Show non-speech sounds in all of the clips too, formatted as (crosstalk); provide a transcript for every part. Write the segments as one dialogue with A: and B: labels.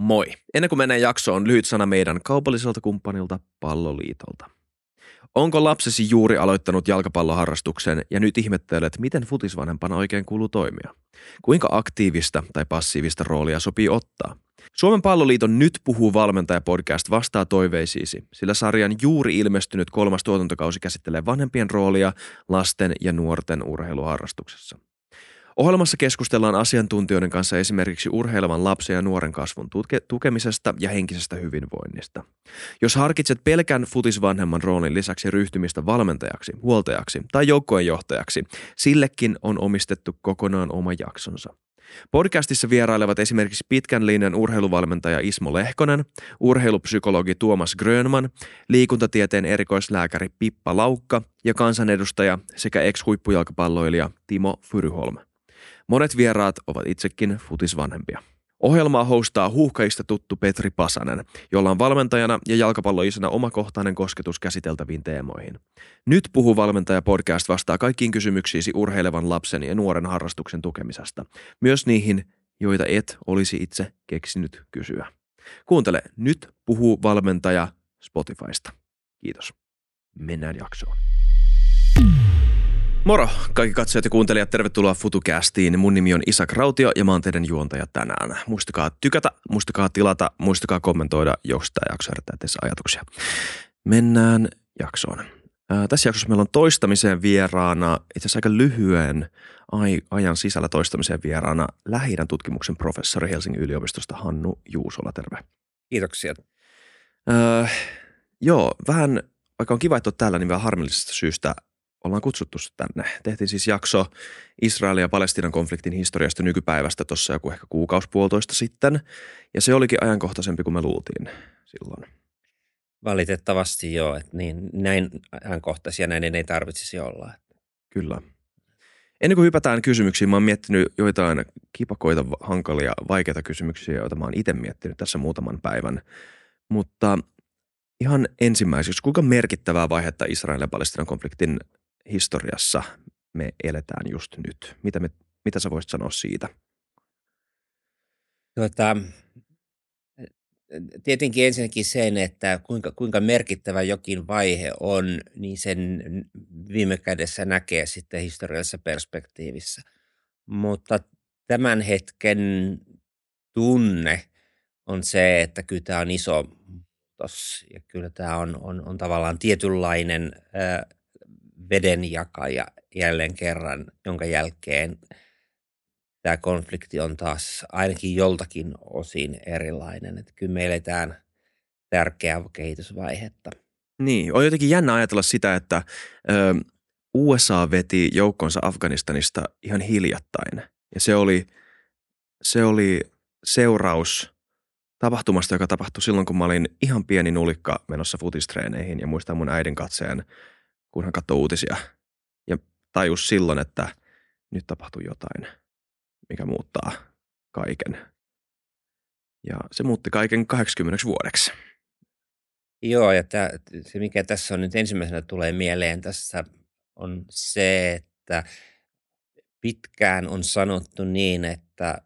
A: Moi! Ennen kuin mennään jaksoon, lyhyt sana meidän kaupalliselta kumppanilta Palloliitolta. Onko lapsesi juuri aloittanut jalkapalloharrastuksen ja nyt ihmettelet, miten futisvanhempana oikein kuuluu toimia? Kuinka aktiivista tai passiivista roolia sopii ottaa? Suomen palloliiton Nyt puhuu valmentaja podcast vastaa toiveisiisi, sillä sarjan juuri ilmestynyt kolmas tuotantokausi käsittelee vanhempien roolia lasten ja nuorten urheiluharrastuksessa. Ohjelmassa keskustellaan asiantuntijoiden kanssa esimerkiksi urheilevan lapsen ja nuoren kasvun tuke- tukemisesta ja henkisestä hyvinvoinnista. Jos harkitset pelkän futisvanhemman roolin lisäksi ryhtymistä valmentajaksi, huoltajaksi tai joukkojenjohtajaksi, sillekin on omistettu kokonaan oma jaksonsa. Podcastissa vierailevat esimerkiksi pitkän linjan urheiluvalmentaja Ismo Lehkonen, urheilupsykologi Tuomas Grönman, liikuntatieteen erikoislääkäri Pippa Laukka ja kansanedustaja sekä ex-huippujalkapalloilija Timo Fyryholm. Monet vieraat ovat itsekin futisvanhempia. Ohjelmaa hostaa huuhkajista tuttu Petri Pasanen, jolla on valmentajana ja jalkapalloisena omakohtainen kosketus käsiteltäviin teemoihin. Nyt puhu valmentaja podcast vastaa kaikkiin kysymyksiisi urheilevan lapsen ja nuoren harrastuksen tukemisesta. Myös niihin, joita et olisi itse keksinyt kysyä. Kuuntele Nyt puhuu valmentaja Spotifysta. Kiitos. Mennään jaksoon. Moro kaikki katsojat ja kuuntelijat, tervetuloa FutuCastiin. Mun nimi on Isak Rautio ja mä oon teidän juontaja tänään. Muistakaa tykätä, muistakaa tilata, muistakaa kommentoida, jos tämä jakso herättää teissä ajatuksia. Mennään jaksoon. Ää, tässä jaksossa meillä on toistamiseen vieraana, itse asiassa aika lyhyen ai- ajan sisällä toistamiseen vieraana lähi tutkimuksen professori Helsingin yliopistosta Hannu Juusola. Terve.
B: Kiitoksia.
A: Öö, joo, vähän, vaikka on kiva, että oot täällä, niin vähän harmillisesta syystä ollaan kutsuttu sut tänne. Tehtiin siis jakso Israelin ja Palestinan konfliktin historiasta nykypäivästä tuossa joku ehkä kuukauspuolitoista sitten. Ja se olikin ajankohtaisempi kuin me luultiin silloin.
B: Valitettavasti joo, että niin, näin ajankohtaisia näin ei tarvitsisi olla.
A: Kyllä. Ennen kuin hypätään kysymyksiin, mä oon miettinyt joitain kipakoita, hankalia, vaikeita kysymyksiä, joita mä oon itse miettinyt tässä muutaman päivän. Mutta ihan ensimmäiseksi, kuinka merkittävää vaihetta Israelin ja Palestinan konfliktin historiassa me eletään just nyt? Mitä, me, mitä sä voisit sanoa siitä?
B: Tuota, tietenkin ensinnäkin sen, että kuinka, kuinka merkittävä jokin vaihe on, niin sen viime kädessä näkee sitten historiallisessa perspektiivissä. Mutta tämän hetken tunne on se, että kyllä tämä on iso muutos ja kyllä tämä on, on, on tavallaan tietynlainen ää, vedenjakaja jälleen kerran, jonka jälkeen tämä konflikti on taas ainakin joltakin osin erilainen. Että kyllä me eletään tärkeää kehitysvaihetta.
A: Niin, on jotenkin jännä ajatella sitä, että ö, USA veti joukkonsa Afganistanista ihan hiljattain. Ja se oli, se oli seuraus tapahtumasta, joka tapahtui silloin, kun mä olin ihan pieni nulikka menossa futistreeneihin ja muistan mun äidin katseen kun hän katsoi uutisia ja tajus silloin, että nyt tapahtuu jotain, mikä muuttaa kaiken. Ja se muutti kaiken 80 vuodeksi.
B: Joo, ja tämä, se mikä tässä on nyt ensimmäisenä tulee mieleen tässä on se, että pitkään on sanottu niin, että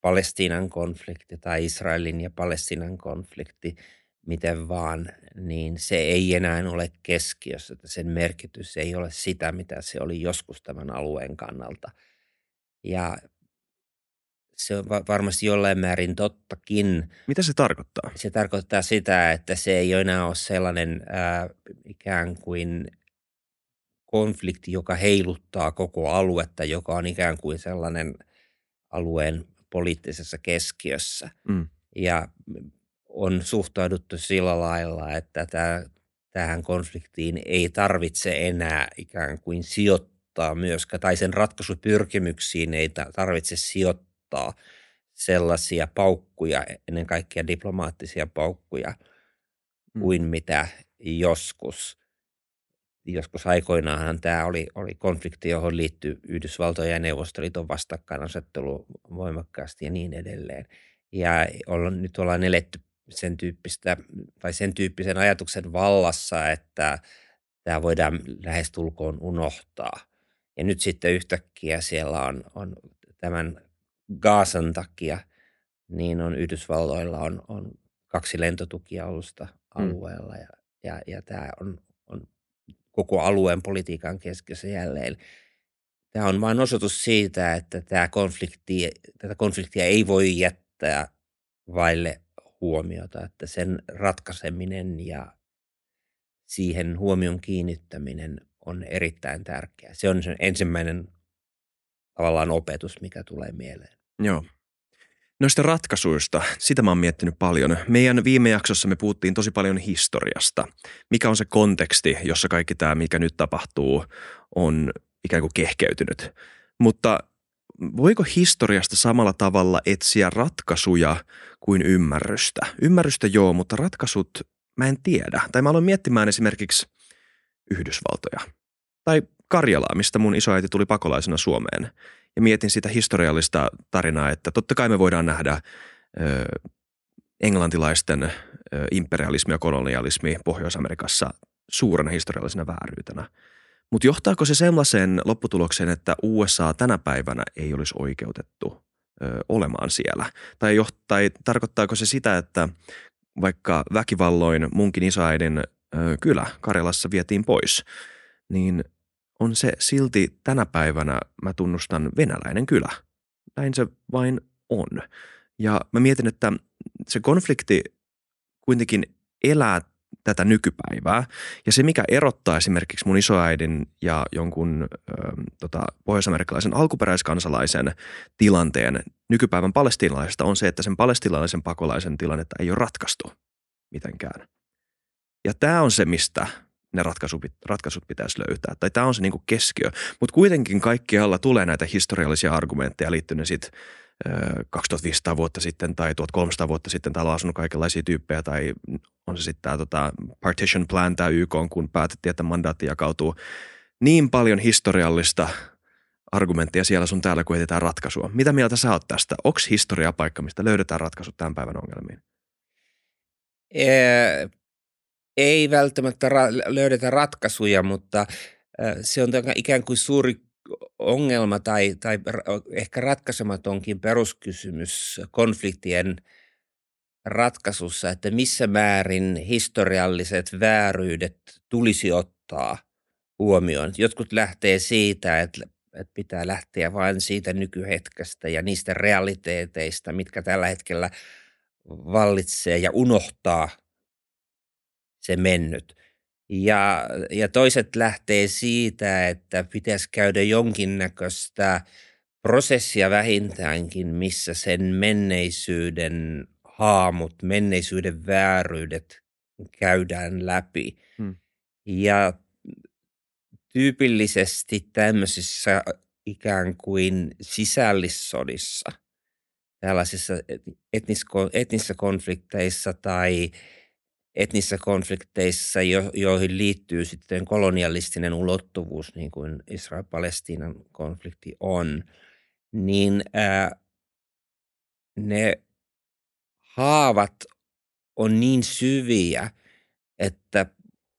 B: Palestiinan konflikti tai Israelin ja Palestiinan konflikti miten vaan, niin se ei enää ole keskiössä, että sen merkitys ei ole sitä, mitä se oli joskus tämän alueen kannalta. Ja se on varmasti jollain määrin tottakin.
A: Mitä se tarkoittaa?
B: Se tarkoittaa sitä, että se ei enää ole sellainen ää, ikään kuin konflikti, joka heiluttaa koko aluetta, joka on ikään kuin sellainen alueen poliittisessa keskiössä. Mm. Ja on suhtauduttu sillä lailla, että tämä, tähän konfliktiin ei tarvitse enää ikään kuin sijoittaa myöskään, tai sen ratkaisupyrkimyksiin ei tarvitse sijoittaa sellaisia paukkuja, ennen kaikkea diplomaattisia paukkuja, mm. kuin mm. mitä joskus. Joskus aikoinaanhan tämä oli, oli konflikti, johon liittyy Yhdysvaltojen ja Neuvostoliiton vastakkainasettelu voimakkaasti ja niin edelleen. Ja on, nyt ollaan eletty sen tyyppistä tai sen tyyppisen ajatuksen vallassa, että tämä voidaan lähestulkoon unohtaa. Ja nyt sitten yhtäkkiä siellä on, on tämän Gaasan takia niin on Yhdysvalloilla on, on kaksi lentotukialusta
A: Mm.
B: alueella ja, ja, ja tämä on, on koko alueen politiikan keskiössä jälleen. Tämä on vain osoitus siitä, että tämä konflikti, tätä konfliktia ei voi jättää vaille huomiota, että sen ratkaiseminen ja siihen huomion kiinnittäminen on erittäin tärkeää. Se on se ensimmäinen tavallaan opetus, mikä tulee mieleen.
A: Joo. Noista ratkaisuista, sitä mä oon miettinyt paljon. Meidän viime jaksossa me puhuttiin tosi paljon historiasta. Mikä on se konteksti, jossa kaikki tämä, mikä nyt tapahtuu, on ikään kuin kehkeytynyt. Mutta voiko historiasta samalla tavalla etsiä ratkaisuja kuin ymmärrystä? Ymmärrystä joo, mutta ratkaisut mä en tiedä. Tai mä aloin miettimään esimerkiksi Yhdysvaltoja. Tai Karjalaa, mistä mun isoäiti tuli pakolaisena Suomeen. Ja mietin sitä historiallista tarinaa, että totta kai me voidaan nähdä ö, englantilaisten imperialismi ja kolonialismi Pohjois-Amerikassa suurena historiallisena vääryytenä. Mutta johtaako se sellaiseen lopputulokseen, että USA tänä päivänä ei olisi oikeutettu ö, olemaan siellä? Tai, joht, tai tarkoittaako se sitä, että vaikka väkivalloin munkin isoäidin ö, kylä Karjalassa vietiin pois, niin on se silti tänä päivänä, mä tunnustan, venäläinen kylä. Näin se vain on. Ja mä mietin, että se konflikti kuitenkin elää tätä nykypäivää. Ja se, mikä erottaa esimerkiksi mun isoäidin ja jonkun ö, tota, pohjoisamerikkalaisen alkuperäiskansalaisen tilanteen nykypäivän palestiinalaisesta on se, että sen palestiinalaisen pakolaisen tilannetta ei ole ratkaistu mitenkään. Ja tämä on se, mistä ne ratkaisut, ratkaisut pitäisi löytää. Tai tämä on se niinku keskiö. Mutta kuitenkin kaikkialla tulee näitä historiallisia argumentteja liittyen sitten 2500 vuotta sitten tai 1300 vuotta sitten täällä on asunut kaikenlaisia tyyppejä tai on se sitten tämä tota partition plan, tämä YK, kun päätettiin, että mandaatti jakautuu. Niin paljon historiallista argumenttia siellä sun täällä, kun etsitään ratkaisua. Mitä mieltä sä oot tästä? Onko historia paikka, mistä löydetään ratkaisut tämän päivän ongelmiin?
B: Ee, ei välttämättä ra- löydetä ratkaisuja, mutta se on ikään kuin suuri ongelma tai, tai ehkä ratkaisematonkin peruskysymys konfliktien ratkaisussa, että missä määrin historialliset vääryydet tulisi ottaa huomioon. Jotkut lähtee siitä, että, että pitää lähteä vain siitä nykyhetkestä ja niistä realiteeteista, mitkä tällä hetkellä vallitsee ja unohtaa se mennyt. Ja, ja toiset lähtee siitä, että pitäisi käydä jonkinnäköistä prosessia vähintäänkin, missä sen menneisyyden haamut, menneisyyden vääryydet käydään läpi. Hmm. Ja tyypillisesti tämmöisissä ikään kuin sisällissodissa, tällaisissa etnisko, etnisissä konflikteissa tai etnisissä konflikteissa, jo, joihin liittyy sitten kolonialistinen ulottuvuus, niin kuin Israel-Palestiinan konflikti on, niin ää, ne haavat on niin syviä, että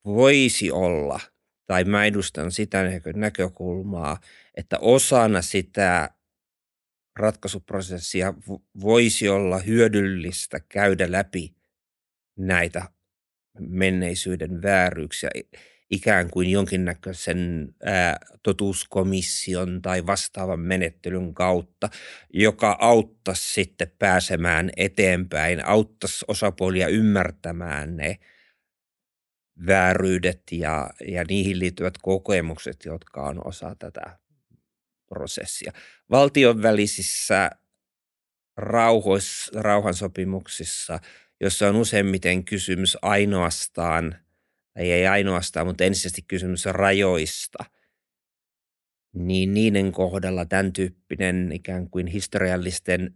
B: voisi olla, tai mä edustan sitä näkökulmaa, että osana sitä ratkaisuprosessia voisi olla hyödyllistä käydä läpi näitä menneisyyden vääryyksiä ikään kuin jonkinnäköisen ää, totuuskomission tai vastaavan menettelyn kautta, joka auttaisi sitten pääsemään eteenpäin, auttaisi osapuolia ymmärtämään ne vääryydet ja, ja niihin liittyvät kokemukset, jotka on osa tätä prosessia. Valtion välisissä rauhois, rauhansopimuksissa – jossa on useimmiten kysymys ainoastaan, tai ei ainoastaan, mutta ensisijaisesti kysymys rajoista, niin niiden kohdalla tämän tyyppinen ikään kuin historiallisten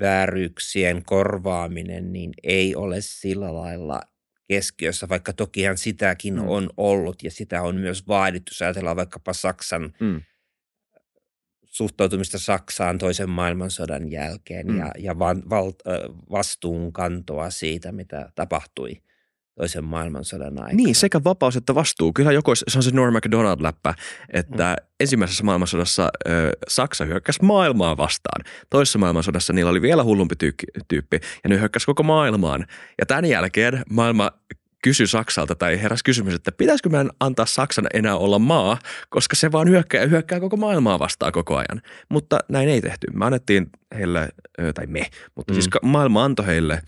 B: vääryyksien korvaaminen niin ei ole sillä lailla keskiössä, vaikka tokihan sitäkin mm. on ollut ja sitä on myös vaadittu. Jos ajatellaan vaikkapa Saksan mm suhtautumista Saksaan toisen maailmansodan jälkeen mm. ja, ja van, val, vastuunkantoa siitä, mitä tapahtui toisen maailmansodan aikana.
A: Niin, sekä vapaus että vastuu. Kyllä joku, se on se Norm MacDonald-läppä, että mm. ensimmäisessä maailmansodassa ö, Saksa hyökkäsi maailmaa vastaan. Toisessa maailmansodassa niillä oli vielä hullumpi tyy- tyyppi ja ne hyökkäsi koko maailmaan. Ja tämän jälkeen maailma kysyi Saksalta tai heräsi kysymys, että pitäisikö meidän antaa Saksan enää olla maa, koska se vaan hyökkää ja hyökkää koko maailmaa vastaan koko ajan. Mutta näin ei tehty. Me annettiin heille, tai me, mutta mm. siis maailma antoi heille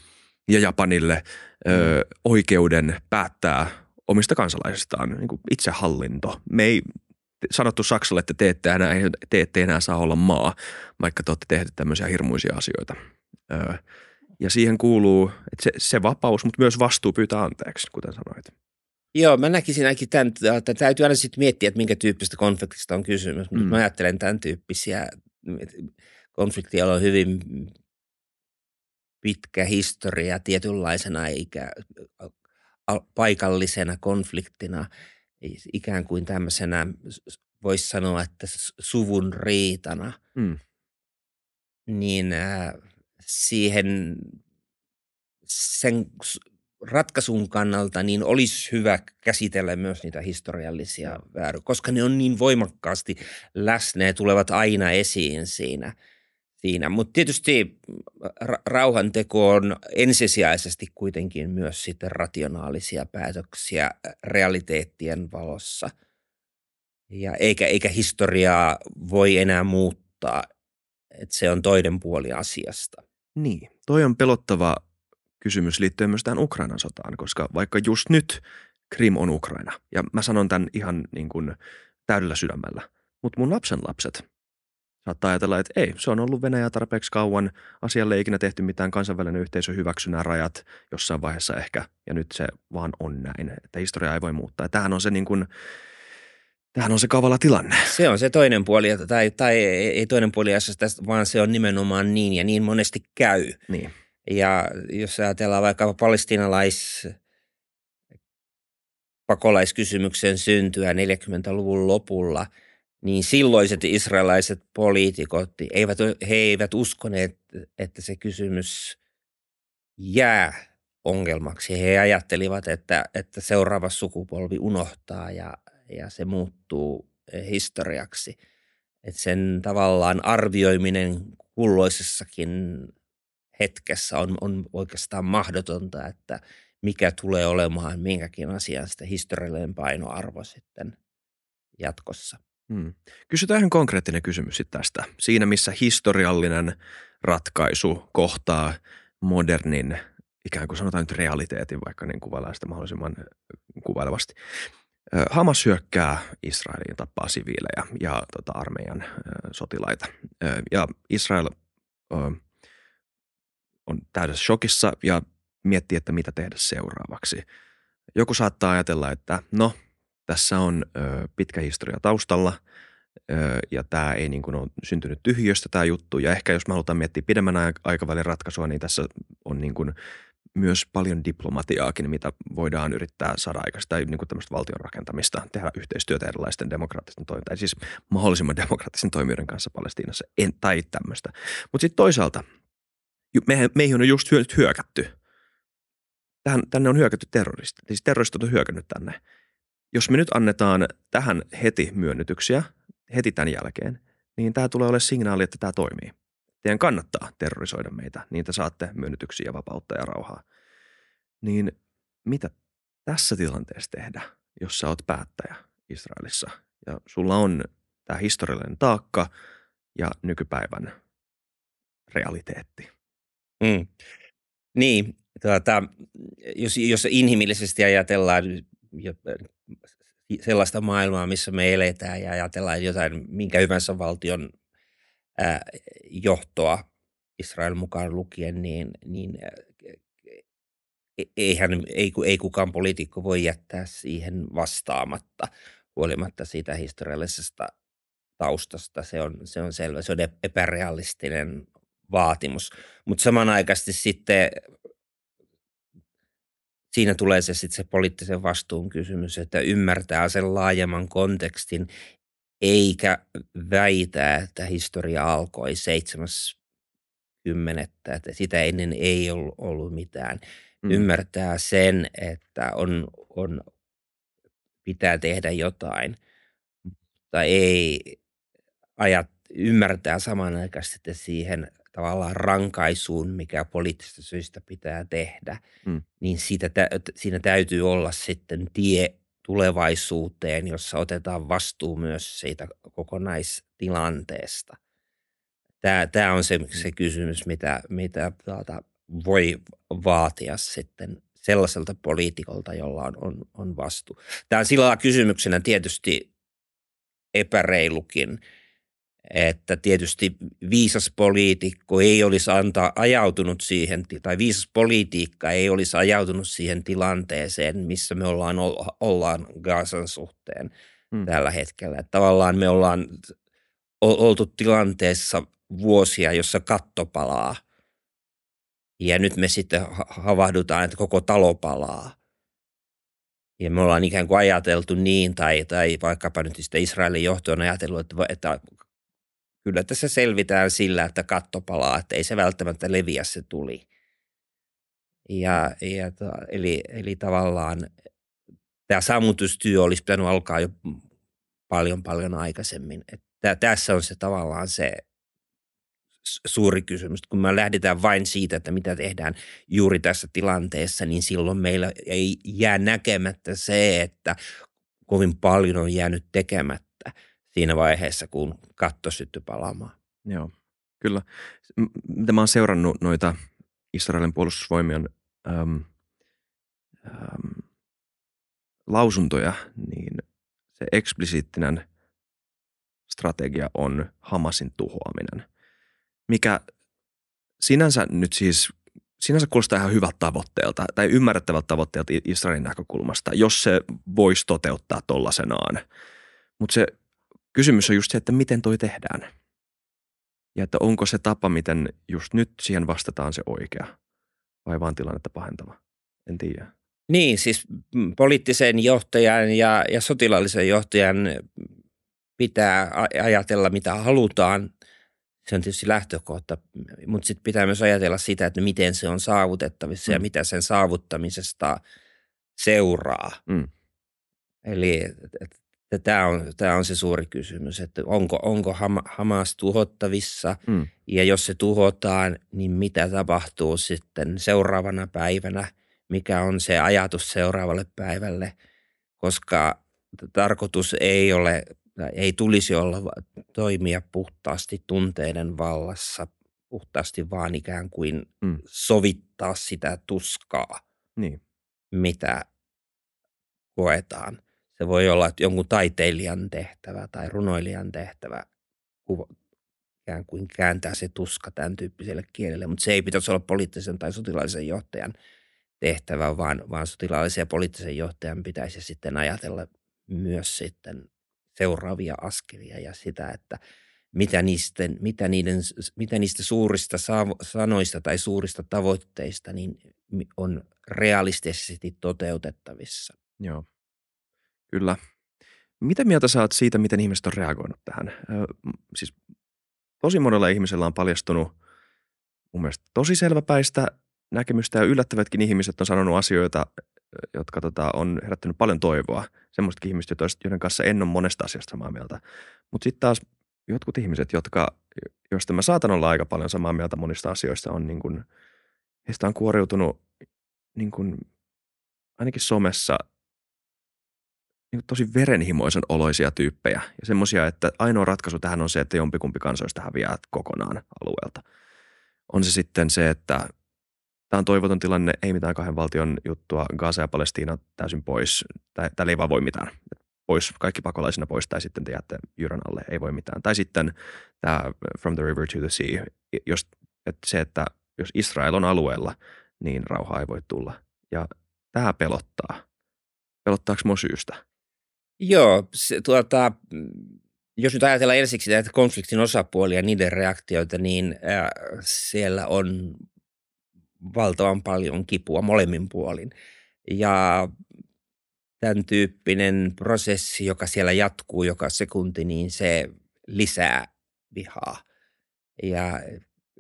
A: ja Japanille ö, oikeuden päättää omista kansalaisistaan, niin kuin itsehallinto. Me ei sanottu Saksalle, että te ette, enää, te ette enää saa olla maa, vaikka te olette tehneet tämmöisiä hirmuisia asioita. Ö, ja siihen kuuluu että se, se vapaus, mutta myös vastuu pyytää anteeksi, kuten sanoit.
B: Joo, mä näkisin ainakin tämän, että täytyy aina sitten miettiä, että minkä tyyppistä konfliktista on kysymys. Mm. Mä ajattelen tämän tyyppisiä konflikteja, on hyvin pitkä historia tietynlaisena eikä paikallisena konfliktina, ikään kuin tämmöisenä, voisi sanoa, että suvun riitana, mm. niin äh, siihen sen ratkaisun kannalta niin olisi hyvä käsitellä myös niitä historiallisia vääryä, koska ne on niin voimakkaasti läsnä ja tulevat aina esiin siinä – siinä. Mutta tietysti ra- rauhanteko on ensisijaisesti kuitenkin myös sitten rationaalisia päätöksiä realiteettien valossa. Ja eikä, eikä historiaa voi enää muuttaa, että se on toinen puoli asiasta.
A: Niin, toi on pelottava kysymys liittyen myös tähän Ukrainan sotaan, koska vaikka just nyt Krim on Ukraina, ja mä sanon tämän ihan niin kuin täydellä sydämellä, mutta mun lapsen lapset saattaa ajatella, että ei, se on ollut Venäjä tarpeeksi kauan, asialle ei ikinä tehty mitään, kansainvälinen yhteisö hyväksy nämä rajat jossain vaiheessa ehkä, ja nyt se vaan on näin, että historia ei voi muuttaa. Ja tämähän on se niin kuin, Tämähän on se kavala tilanne.
B: Se on se toinen puoli, tai, tai ei toinen puoli asiasta, vaan se on nimenomaan niin ja niin monesti käy.
A: Niin.
B: Ja jos ajatellaan vaikka palestinalais pakolaiskysymyksen syntyä 40-luvun lopulla – niin silloiset israelaiset poliitikot, eivät, he eivät uskoneet, että se kysymys jää ongelmaksi. He ajattelivat, että, että seuraava sukupolvi unohtaa ja, ja se muuttuu historiaksi. Että sen tavallaan arvioiminen kulloisessakin hetkessä on, on oikeastaan mahdotonta, että mikä tulee olemaan minkäkin asian sitä historiallinen painoarvo sitten jatkossa.
A: Hmm. Kysytään ihan konkreettinen kysymys tästä. Siinä, missä historiallinen ratkaisu kohtaa modernin, ikään kuin sanotaan nyt realiteetin, vaikka niin kuvaillaan sitä mahdollisimman kuvailevasti. Hamas hyökkää Israeliin, tappaa siviilejä ja tota, armeijan sotilaita. Ja Israel on täydessä shokissa ja miettii, että mitä tehdä seuraavaksi. Joku saattaa ajatella, että no – tässä on pitkä historia taustalla ja tämä ei niin kuin ole syntynyt tyhjöstä tämä juttu. Ja ehkä jos me halutaan miettiä pidemmän aikavälin ratkaisua, niin tässä on niin kuin myös paljon diplomatiaakin, mitä voidaan yrittää saada aikaista tai niin kuin tämmöistä valtion rakentamista, tehdä yhteistyötä erilaisten demokraattisten toimijoiden, siis mahdollisimman demokraattisen toimijoiden kanssa Palestiinassa, en, tai tämmöistä. Mutta sitten toisaalta, me, meihin on just hyökätty. Tähän, tänne on hyökätty terroristit. Siis terroristit on hyökännyt tänne jos me nyt annetaan tähän heti myönnytyksiä, heti tämän jälkeen, niin tämä tulee olemaan signaali, että tämä toimii. Teidän kannattaa terrorisoida meitä, niin te saatte myönnytyksiä, vapautta ja rauhaa. Niin mitä tässä tilanteessa tehdä, jos sä oot päättäjä Israelissa ja sulla on tämä historiallinen taakka ja nykypäivän realiteetti?
B: Mm. Niin, tuota, jos, jos inhimillisesti ajatellaan sellaista maailmaa, missä me eletään ja ajatellaan jotain minkä hyvänsä valtion johtoa Israel mukaan lukien, niin, niin e, eihän, ei, ei kukaan poliitikko voi jättää siihen vastaamatta huolimatta siitä historiallisesta taustasta. Se on, se on selvä, se on epärealistinen vaatimus. Mutta samanaikaisesti sitten siinä tulee se sitten se poliittisen vastuun kysymys, että ymmärtää sen laajemman kontekstin, eikä väitä, että historia alkoi 7. kymmenettä, että sitä ennen ei ollut, ollut mitään.
A: Mm.
B: Ymmärtää sen, että on, on, pitää tehdä jotain, mutta ei ajat, ymmärtää samanaikaisesti että siihen tavallaan rankaisuun, mikä poliittisista syistä pitää tehdä,
A: Mm.
B: niin siitä, tä- siinä täytyy olla sitten tie tulevaisuuteen, jossa otetaan vastuu myös siitä kokonaistilanteesta. Tämä, tämä on se, se kysymys, mitä, mitä tuota, voi vaatia sitten sellaiselta poliitikolta, jolla on, on, on vastuu. Tämä on sillä kysymyksenä tietysti epäreilukin, että tietysti viisas poliitikko ei olisi antaa ajautunut siihen, tai viisas politiikka ei olisi ajautunut siihen tilanteeseen, missä me ollaan, ollaan Gaasan suhteen
A: Mm.
B: tällä hetkellä. Että tavallaan me ollaan oltu tilanteessa vuosia, jossa katto palaa. Ja nyt me sitten ha- havahdutaan, että koko talo palaa. Ja me ollaan ikään kuin ajateltu niin, tai, tai vaikkapa nyt sitten Israelin johto on ajatellut, että, että kyllä tässä selvitään sillä, että katto palaa, että ei se välttämättä leviä se tuli. Ja, ja to, eli, eli tavallaan tämä sammutustyö olisi pitänyt alkaa jo paljon paljon aikaisemmin. Että tässä on se tavallaan se suuri kysymys. Kun me lähdetään vain siitä, että mitä tehdään juuri tässä tilanteessa, niin silloin meillä ei jää näkemättä se, että kovin paljon on jäänyt tekemättä siinä vaiheessa, kun katto syttyi palaamaan.
A: Joo, kyllä. Mitä mä oon seurannut noita Israelin puolustusvoimien äm, äm, lausuntoja, niin se eksplisiittinen strategia on Hamasin tuhoaminen, mikä sinänsä nyt siis, sinänsä kuulostaa ihan hyvältä tavoitteelta tai ymmärrettävältä tavoitteelta Israelin näkökulmasta, jos se voisi toteuttaa tollasenaan. Mutta se kysymys on just se, että miten toi tehdään. Ja että onko se tapa, miten just nyt siihen vastataan se oikea vai vaan tilannetta pahentava. En tiedä.
B: Niin, siis poliittisen johtajan ja, ja sotilaallisen johtajan pitää ajatella, mitä halutaan. Se on tietysti lähtökohta, mutta sitten pitää myös ajatella sitä, että miten se on saavutettavissa mm. ja mitä sen saavuttamisesta seuraa.
A: Mm.
B: Eli tämä on, tämä on se suuri kysymys, että onko, onko Hamas tuhottavissa
A: mm.
B: ja jos se tuhotaan, niin mitä tapahtuu sitten seuraavana päivänä, mikä on se ajatus seuraavalle päivälle, koska tarkoitus ei ole, ei tulisi olla toimia puhtaasti tunteiden vallassa, puhtaasti vaan ikään kuin
A: mm.
B: sovittaa sitä tuskaa,
A: niin.
B: mitä koetaan. Se voi olla että jonkun taiteilijan tehtävä tai runoilijan tehtävä kuva, ikään kuin kääntää se tuska tämän tyyppiselle kielelle, mutta se ei pitäisi olla poliittisen tai sotilaallisen johtajan tehtävä, vaan, vaan sotilaallisen ja poliittisen johtajan pitäisi sitten ajatella myös sitten seuraavia askelia ja sitä, että mitä niistä, mitä niiden, mitä niistä suurista sanoista tai suurista tavoitteista niin on realistisesti toteutettavissa.
A: Joo. Kyllä. Mitä mieltä saat siitä, miten ihmiset on reagoinut tähän? Ö, siis tosi monella ihmisellä on paljastunut mun mielestä tosi selväpäistä näkemystä ja yllättävätkin ihmiset on sanonut asioita, jotka tota, on herättänyt paljon toivoa. Semmoistakin ihmiset, joiden kanssa en ole monesta asiasta samaa mieltä. Mutta sitten taas jotkut ihmiset, jotka, joista mä saatan olla aika paljon samaa mieltä monista asioista, on niin kuin, heistä on kuoriutunut niin kuin, ainakin somessa niin tosi verenhimoisen oloisia tyyppejä ja semmoisia, että ainoa ratkaisu tähän on se, että jompikumpi kansoista häviää kokonaan alueelta. On se sitten se, että tämä on toivoton tilanne, ei mitään kahden valtion juttua, Gaza ja Palestiina täysin pois, täällä ei vaan voi mitään. Pois, kaikki pakolaisina pois tai sitten te jäätte jyrän alle, ei voi mitään. Tai sitten tämä From the River to the Sea, jos, että se, että jos Israel on alueella, niin rauhaa ei voi tulla. Ja tämä pelottaa. Pelottaako mua syystä?
B: Joo, se, tuota, jos nyt ajatellaan ensiksi näitä konfliktin osapuolia ja niiden reaktioita, niin äh, siellä on valtavan paljon kipua molemmin puolin. Ja tämän tyyppinen prosessi, joka siellä jatkuu joka sekunti, niin se lisää vihaa. Ja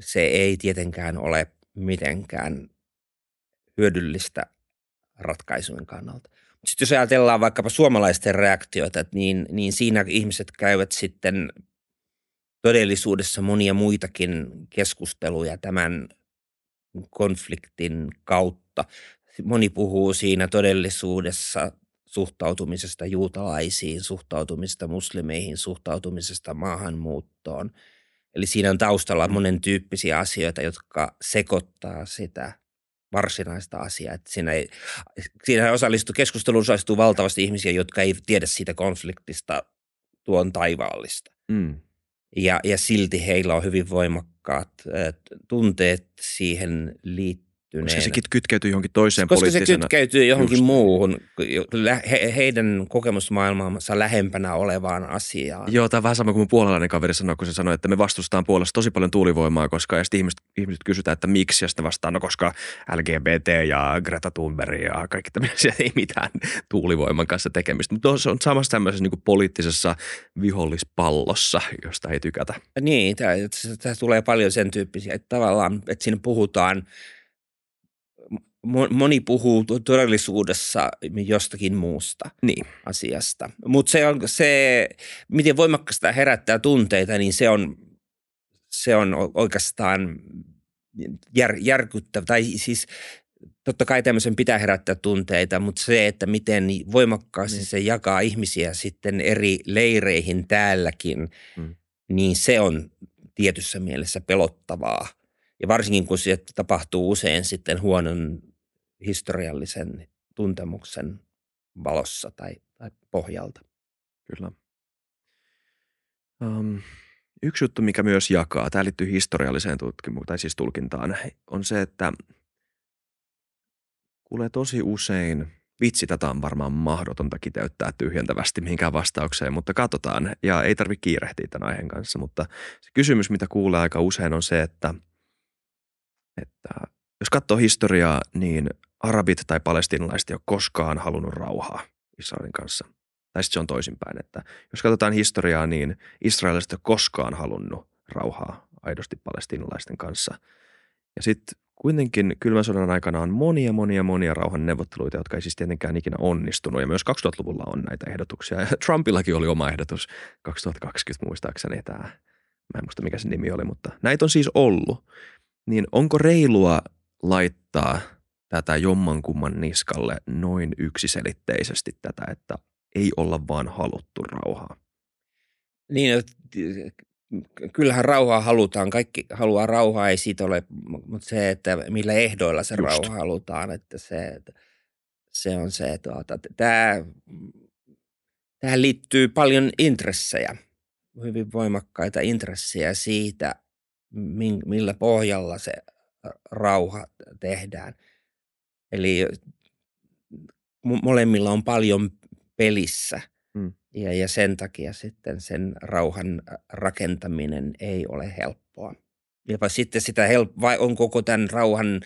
B: se ei tietenkään ole mitenkään hyödyllistä ratkaisujen kannalta. Sitten jos ajatellaan vaikkapa suomalaisten reaktioita, niin, niin siinä ihmiset käyvät sitten todellisuudessa monia muitakin keskusteluja tämän konfliktin kautta. Moni puhuu siinä todellisuudessa suhtautumisesta juutalaisiin, suhtautumisesta muslimeihin, suhtautumisesta maahanmuuttoon. Eli siinä on taustalla monen tyyppisiä asioita, jotka sekoittaa sitä varsinaista asiaa. Että siinä, ei, siinä osallistuu, keskusteluun osallistuu valtavasti ihmisiä, jotka ei tiedä siitä konfliktista tuon taivaallista. Mm. Ja, ja silti heillä on hyvin voimakkaat äh, tunteet siihen liittyen
A: Koska se kytkeytyy johonkin toiseen
B: Koska se kytkeytyy johonkin Just. muuhun, he, heidän kokemusmaailmaansa lähempänä olevaan asiaan.
A: Joo, tämä on vähän sama kuin mun puolalainen kaveri sanoi, kun se sanoi, että me vastustetaan puolesta tosi paljon tuulivoimaa, koska ja sitten ihmiset, ihmiset kysytään, että miksi, ja sitten vastaan, no koska LGBT ja Greta Thunberg ja kaikki tämmöisiä, (laughs) ei mitään tuulivoiman kanssa tekemistä. Mutta se on samassa tämmöisessä niin vihollisessa vihollispallossa, josta ei tykätä.
B: Niin, tämä tulee paljon sen tyyppisiä, että tavallaan, että siinä puhutaan – moni puhuu todellisuudessa jostakin muusta
A: niin.
B: asiasta. Mutta se on se, miten voimakkaasti herättää tunteita, niin se on, se on oikeastaan jär, järkyttävä. Tai siis totta kai tämmöisen pitää herättää tunteita, mutta se, että miten voimakkaasti niin. se jakaa ihmisiä sitten eri leireihin täälläkin, hmm. niin se on tietyssä mielessä pelottavaa. Ja varsinkin kun se tapahtuu usein sitten huonon historiallisen tuntemuksen valossa tai, tai pohjalta.
A: Kyllä. Um, yksi juttu, mikä myös jakaa, tämä liittyy historialliseen tutkimukseen, tai siis tulkintaan, on se, että kuulee tosi usein, vitsi, tätä on varmaan mahdotonta kiteyttää tyhjentävästi mihinkään vastaukseen, mutta katsotaan, ja ei tarvitse kiirehtiä tämän aiheen kanssa, mutta se kysymys, mitä kuulee aika usein on se, että, että jos katsoo historiaa, niin arabit tai palestinalaiset ei ole koskaan halunnut rauhaa Israelin kanssa. Tai sitten se on toisinpäin, että jos katsotaan historiaa, niin israelilaiset ei ole koskaan halunnut rauhaa aidosti palestinalaisten kanssa. Ja sitten kuitenkin kylmän sodan aikana on monia, monia, monia rauhan neuvotteluita, jotka ei siis tietenkään ikinä onnistunut. Ja myös 2000-luvulla on näitä ehdotuksia. Ja Trumpillakin oli oma ehdotus 2020 muistaakseni tämä, mä en muista mikä se nimi oli, mutta näitä on siis ollut. Niin onko reilua laittaa – tätä jommankumman niskalle noin yksiselitteisesti tätä, että ei olla vaan haluttu rauhaa.
B: Niin, kyllähän rauhaa halutaan. Kaikki haluaa rauhaa, ei siitä ole, mutta se, että millä ehdoilla se Just. rauha halutaan, että se, että se on se, että tuota, tämä, tähän liittyy paljon intressejä, hyvin voimakkaita intressejä siitä, millä pohjalla se rauha tehdään – Eli molemmilla on paljon pelissä mm. ja, ja sen takia sitten sen rauhan rakentaminen ei ole helppoa. Ja sitten sitä help- vai on koko tämän rauhan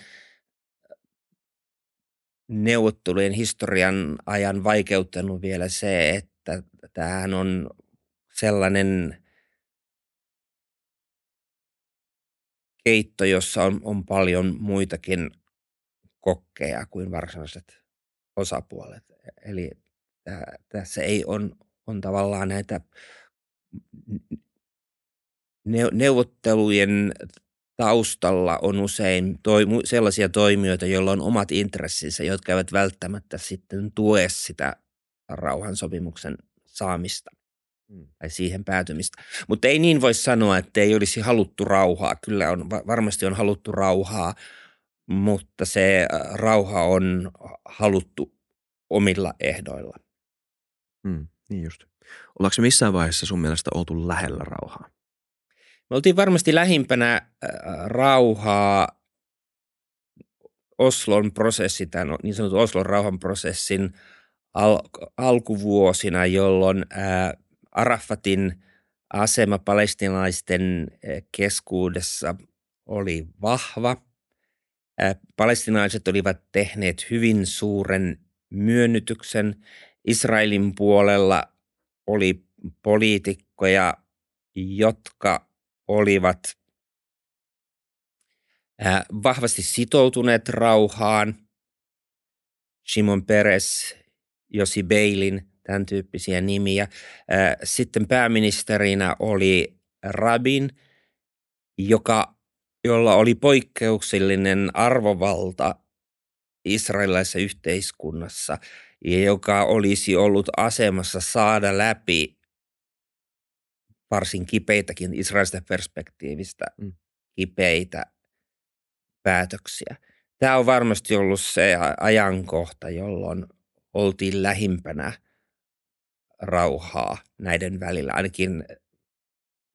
B: neuvottelujen historian ajan vaikeuttanut vielä se, että tämähän on sellainen keitto, jossa on, on paljon muitakin kokkeja kuin varsinaiset osapuolet. Eli tässä ei on, on tavallaan näitä neuvottelujen taustalla on usein toi, sellaisia toimijoita, joilla on omat intressinsä, jotka eivät välttämättä sitten tue sitä rauhansopimuksen saamista mm. tai siihen päätymistä. Mutta ei niin voi sanoa, että ei olisi haluttu rauhaa. Kyllä on, varmasti on haluttu rauhaa, mutta se äh, rauha on haluttu omilla ehdoilla.
A: Hmm, niin just. Ollaanko missään vaiheessa sun mielestä oltu lähellä rauhaa?
B: Me oltiin varmasti lähimpänä äh, rauhaa Oslon prosessi, tämän niin sanotun Oslon rauhanprosessin al- alkuvuosina, jolloin äh, Arafatin asema palestinaisten keskuudessa oli vahva – palestinaiset olivat tehneet hyvin suuren myönnytyksen. Israelin puolella oli poliitikkoja, jotka olivat vahvasti sitoutuneet rauhaan. Shimon Peres, Josi Beilin, tämän tyyppisiä nimiä. Sitten pääministerinä oli Rabin, joka, jolla oli poikkeuksellinen arvovalta israelilaisessa yhteiskunnassa ja joka olisi ollut asemassa saada läpi varsin kipeitäkin Israelista perspektiivistä mm. kipeitä päätöksiä. Tämä on varmasti ollut se ajankohta, jolloin oltiin lähimpänä rauhaa näiden välillä, ainakin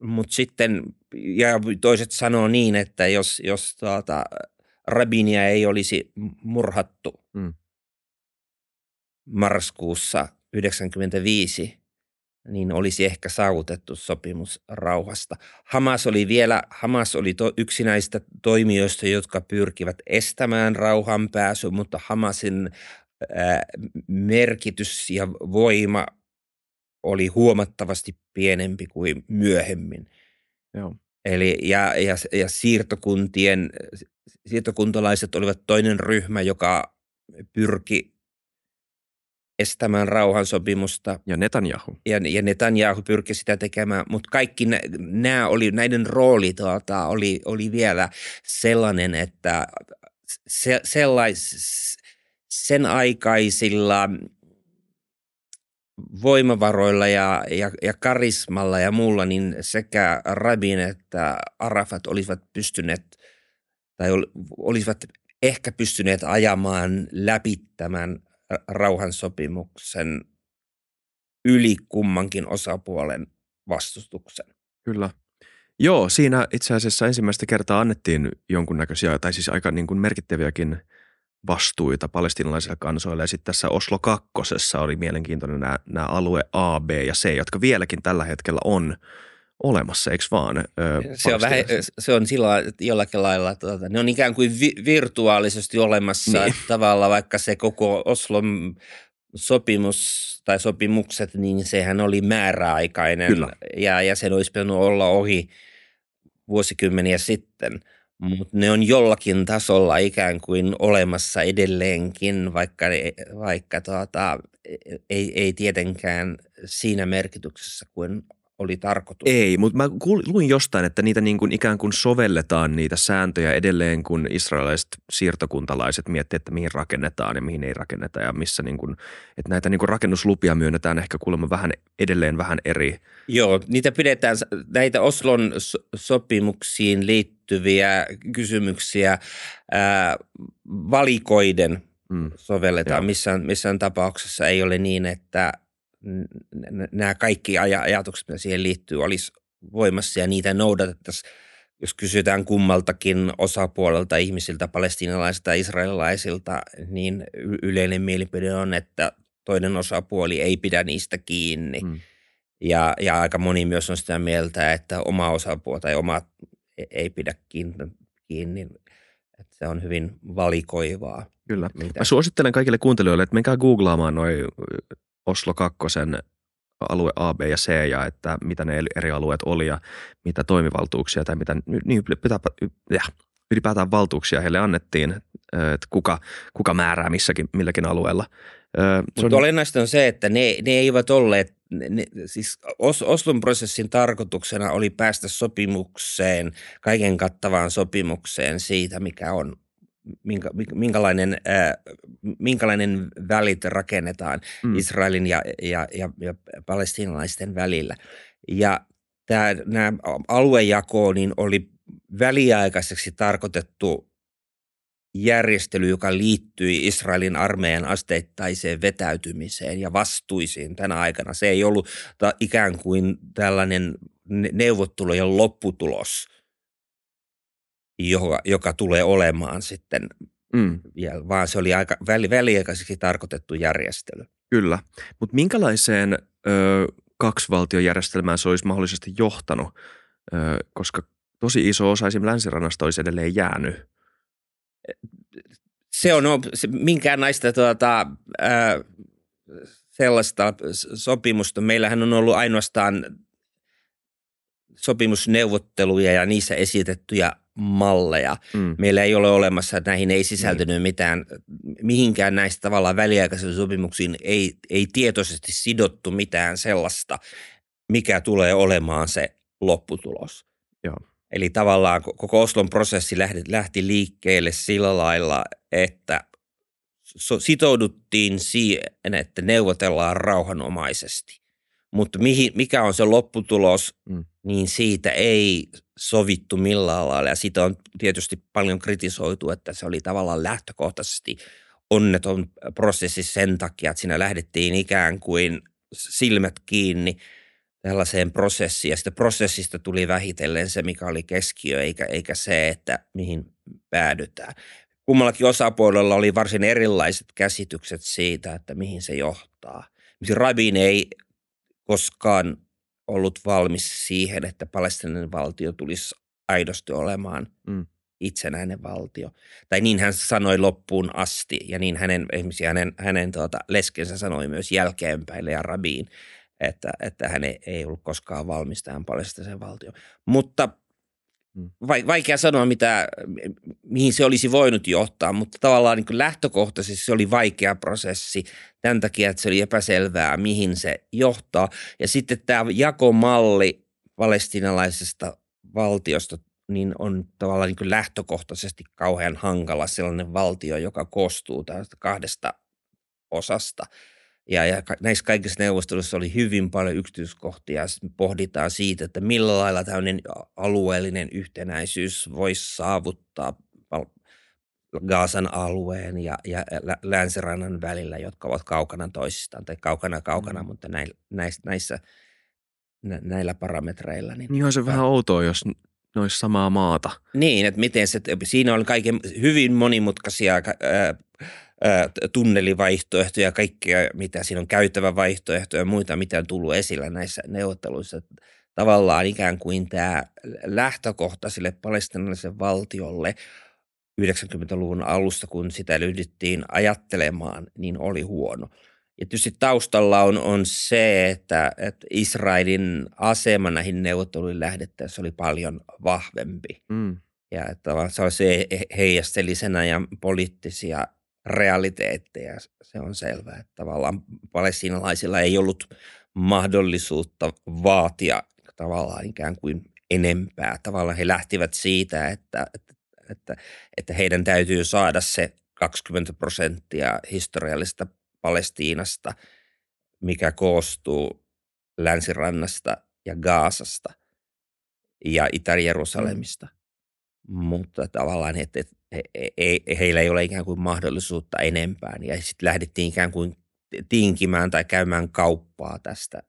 B: mutta sitten, ja toiset sanoo niin, että jos, jos tuota, Rabinia ei olisi murhattu mm. marraskuussa 1995, niin olisi ehkä saavutettu sopimus rauhasta. Hamas oli vielä, Hamas oli to, yksi näistä toimijoista, jotka pyrkivät estämään rauhan pääsy, mutta Hamasin ää, merkitys ja voima oli huomattavasti pienempi kuin myöhemmin. Joo. Eli ja, ja, ja siirtokuntien, siirtokuntalaiset olivat toinen ryhmä, joka pyrki estämään rauhansopimusta.
A: Ja Netanyahu.
B: Ja, ja Netanyahu pyrki sitä tekemään, mutta kaikki nämä oli, näiden rooli tuota, oli, oli vielä sellainen, että se, sellais, sen aikaisilla voimavaroilla ja, ja, ja karismalla ja muulla, niin sekä Rabin että Arafat olisivat pystyneet tai olisivat ehkä pystyneet ajamaan läpi tämän rauhansopimuksen yli kummankin osapuolen vastustuksen.
A: Kyllä. Joo, siinä itse asiassa ensimmäistä kertaa annettiin jonkunnäköisiä, tai siis aika niin kuin merkittäviäkin vastuita palestinalaisille kansoille. Ja sitten tässä Oslo kakkosessa oli mielenkiintoinen nämä, nämä alue A, B ja C, jotka vieläkin tällä hetkellä on olemassa, eikö vaan? Ö,
B: se, on vähän, se on sillä jollakin lailla, tuota, ne on ikään kuin vi, virtuaalisesti olemassa niin. tavalla, vaikka se koko Oslon sopimus tai sopimukset, niin sehän oli määräaikainen Kyllä. ja, ja sen olisi pitänyt olla ohi vuosikymmeniä sitten – mutta ne on jollakin tasolla ikään kuin olemassa edelleenkin, vaikka, vaikka tuota, ei, ei tietenkään siinä merkityksessä kuin oli tarkoitus.
A: Ei, mutta mä luin jostain, että niitä niin kuin ikään kuin sovelletaan niitä sääntöjä edelleen, kun israelilaiset siirtokuntalaiset miettii, että mihin rakennetaan ja mihin ei rakenneta ja missä niin kuin, että näitä niin kuin rakennuslupia myönnetään ehkä kuulemma vähän edelleen vähän eri.
B: Joo, niitä pidetään, näitä Oslon sopimuksiin liittyviä kysymyksiä ää, valikoiden mm. sovelletaan. Missään, missään tapauksessa ei ole niin, että nämä kaikki ajatukset, mitä siihen liittyy, olisi voimassa ja niitä noudatettaisiin. Jos kysytään kummaltakin osapuolelta ihmisiltä, palestiinalaisilta ja israelilaisilta, niin yleinen mielipide on, että toinen osapuoli ei pidä niistä kiinni. Hmm. Ja, ja aika moni myös on sitä mieltä, että oma osapuoli tai oma ei pidä kiinni. Että se on hyvin valikoivaa.
A: Kyllä. Mitä... Mä suosittelen kaikille kuuntelijoille, että menkää googlaamaan noin Oslo 2 alue A, B ja C ja että mitä ne eri alueet oli ja mitä toimivaltuuksia tai mitä niin ylipäätään valtuuksia heille annettiin, että kuka, kuka määrää missäkin, milläkin alueella.
B: Mutta on... olennaista on se, että ne, ne eivät olleet, ne, siis Os, Oslon prosessin tarkoituksena oli päästä sopimukseen, kaiken kattavaan sopimukseen siitä, mikä on minkä, minkälainen, äh, minkälainen välit rakennetaan mm. Israelin ja, ja, ja, ja palestiinalaisten välillä. Ja tämä, nämä aluejako niin oli väliaikaiseksi tarkoitettu järjestely, joka liittyi Israelin armeijan asteittaiseen vetäytymiseen ja vastuisiin tänä aikana. Se ei ollut ikään kuin tällainen neuvottelujen lopputulos – joka, joka tulee olemaan sitten mm. vielä, vaan se oli aika väli, väliaikaiseksi tarkoitettu järjestely.
A: Kyllä, mutta minkälaiseen ö, kaksivaltiojärjestelmään se olisi mahdollisesti johtanut, ö, koska tosi iso osa esimerkiksi länsirannasta olisi edelleen jäänyt?
B: Se on se, minkään näistä tuota, ö, sellaista sopimusta. Meillähän on ollut ainoastaan sopimusneuvotteluja ja niissä esitettyjä malleja.
A: Mm.
B: Meillä ei ole olemassa, että näihin ei sisältynyt mitään, mihinkään näistä tavallaan väliaikaisiin sopimuksiin ei, ei tietoisesti sidottu mitään sellaista, mikä tulee olemaan se lopputulos.
A: Joo.
B: Eli tavallaan ko- koko Oslon prosessi lähti, lähti liikkeelle sillä lailla, että sitouduttiin siihen, että neuvotellaan rauhanomaisesti. Mutta mihin, mikä on se lopputulos,
A: Mm.
B: niin siitä ei sovittu millään lailla. Ja siitä on tietysti paljon kritisoitu, että se oli tavallaan lähtökohtaisesti onneton prosessi sen takia, että siinä lähdettiin ikään kuin silmät kiinni tällaiseen prosessiin. Ja sitä prosessista tuli vähitellen se, mikä oli keskiö, eikä, eikä se, että mihin päädytään. Kummallakin osapuolella oli varsin erilaiset käsitykset siitä, että mihin se johtaa. Rabin ei koskaan ollut valmis siihen, että palestinainen valtio tulisi aidosti olemaan
A: Mm.
B: itsenäinen valtio. Tai niin hän sanoi loppuun asti, ja niin hänen, esimerkiksi hänen, hänen tuota, leskensä sanoi myös jälkeenpäin ja Rabiin, että, että hän ei, ei ollut koskaan valmis tähän palestinaisen valtio. Mutta
A: Mm.
B: vai, vaikea sanoa, mitä, mihin se olisi voinut johtaa, mutta tavallaan niin lähtökohtaisesti se oli vaikea prosessi tämän takia, että se oli epäselvää, mihin se johtaa. Ja sitten tämä jakomalli palestinalaisesta valtiosta niin on tavallaan niin lähtökohtaisesti kauhean hankala sellainen valtio, joka koostuu tästä kahdesta osasta. Ja, ja näissä kaikissa neuvosteluissa oli hyvin paljon yksityiskohtia. Sitten pohditaan siitä, että millä lailla tämmöinen alueellinen yhtenäisyys voisi saavuttaa Gaasan alueen ja, ja lä- länsirannan välillä, jotka ovat kaukana toisistaan, tai kaukana kaukana,
A: Mm.
B: mutta näissä, näissä, nä- näillä parametreilla. Niin,
A: Niin on se vähän outoa, jos ne olisi samaa maata.
B: niin, että miten se, siinä on kaiken hyvin monimutkaisia ää, tunnelivaihtoehtoja ja kaikkea, mitä siinä on käytävä vaihtoehtoja ja muita, mitä on tullut esillä näissä neuvotteluissa. Tavallaan ikään kuin tämä lähtökohta sille palestinalaiselle valtiolle 90-luvun alussa, kun sitä ryhdyttiin ajattelemaan, niin oli huono. Ja tietysti taustalla on, on se, että, että Israelin asema näihin neuvotteluihin lähdettäessä oli paljon vahvempi.
A: Mm.
B: Ja että se, se heijasteli sen ajan poliittisia realiteetteja. Se on selvää, että tavallaan palestiinalaisilla ei ollut mahdollisuutta vaatia tavallaan ikään kuin enempää. Tavallaan he lähtivät siitä, että, että, että, että heidän täytyy saada se 20 prosenttia historiallisesta Palestiinasta, mikä koostuu länsirannasta ja Gaasasta ja Itä-Jerusalemista. Mm. Mutta tavallaan, että, että he, he, heillä ei ole ikään kuin mahdollisuutta enempään. Ja sitten lähdettiin ikään kuin tinkimään tai käymään kauppaa tästä,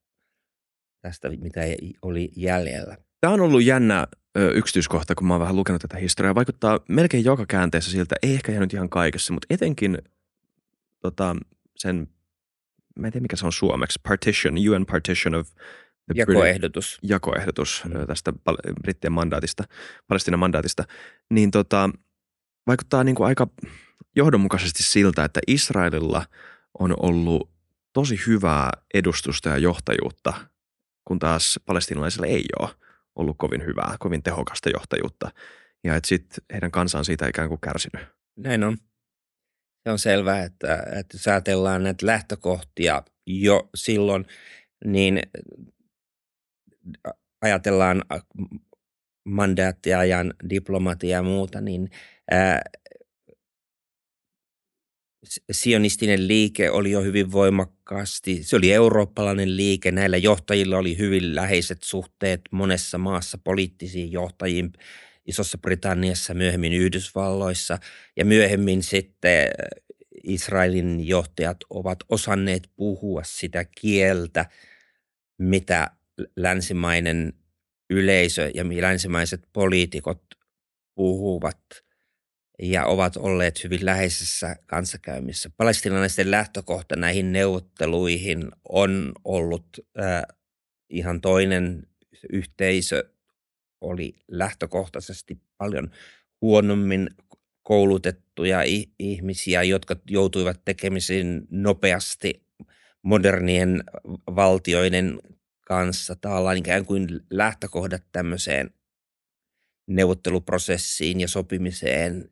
B: tästä mitä oli jäljellä.
A: Tämä on ollut jännä yksityiskohta, kun mä oon vähän lukenut tätä historiaa. Vaikuttaa melkein joka käänteessä siltä, ei ehkä jäänyt ihan kaikessa, mutta etenkin tota, sen, mä en tiedä mikä se on suomeksi, partition, UN partition of the
B: Jakoehdotus.
A: British, jakoehdotus mm. tästä brittien mandaatista, Palestinan mandaatista, niin tota, vaikuttaa niin kuin aika johdonmukaisesti siltä, että Israelilla on ollut tosi hyvää edustusta ja johtajuutta, kun taas palestinalaisilla ei ole ollut kovin hyvää, kovin tehokasta johtajuutta. Ja että sitten heidän kansa on siitä ikään kuin kärsinyt.
B: Näin on. Se on selvää, että, että jos ajatellaan näitä lähtökohtia jo silloin, niin ajatellaan mandaattiajan diplomatia ja muuta, niin sionistinen liike oli jo hyvin voimakkaasti, se oli eurooppalainen liike, näillä johtajilla oli hyvin läheiset suhteet monessa maassa poliittisiin johtajiin, Isossa Britanniassa, myöhemmin Yhdysvalloissa ja myöhemmin sitten Israelin johtajat ovat osanneet puhua sitä kieltä, mitä länsimainen yleisö ja länsimaiset poliitikot puhuvat ja ovat olleet hyvin läheisessä kanssakäymissä. Palestinalaisten lähtökohta näihin neuvotteluihin on ollut äh, ihan toinen yhteisö, oli lähtökohtaisesti paljon huonommin koulutettuja ihmisiä, jotka joutuivat tekemisiin nopeasti modernien valtioiden kanssa. Tavallaan ikään kuin lähtökohdat tämmöiseen neuvotteluprosessiin ja sopimiseen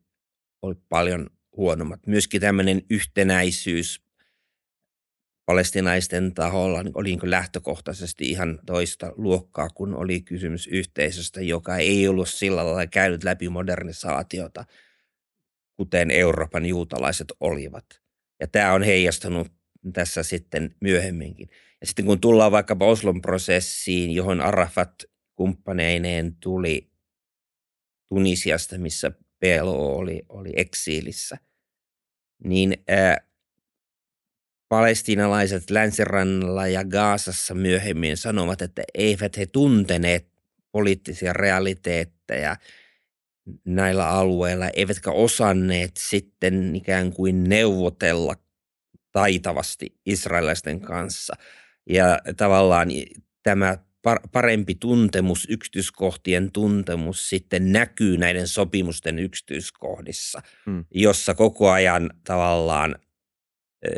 B: oli paljon huonommat. Myöskin tämmöinen yhtenäisyys palestinaisten taholla oli niin lähtökohtaisesti ihan toista luokkaa, kun oli kysymys yhteisöstä, joka ei ollut sillä lailla käynyt läpi modernisaatiota, kuten Euroopan juutalaiset olivat. Ja tämä on heijastunut tässä sitten myöhemminkin. Ja sitten kun tullaan vaikkapa Oslon prosessiin, johon Arafat kumppaneineen tuli Tunisiasta, missä PLO oli, oli eksiilissä, niin ää, palestiinalaiset länsirannalla ja Gaasassa myöhemmin sanovat, että eivät he tunteneet poliittisia realiteetteja näillä alueilla, eivätkä osanneet sitten ikään kuin neuvotella taitavasti israelaisten kanssa. Ja tavallaan tämä parempi tuntemus, yksityiskohtien tuntemus sitten näkyy näiden sopimusten yksityiskohdissa, hmm. jossa koko ajan tavallaan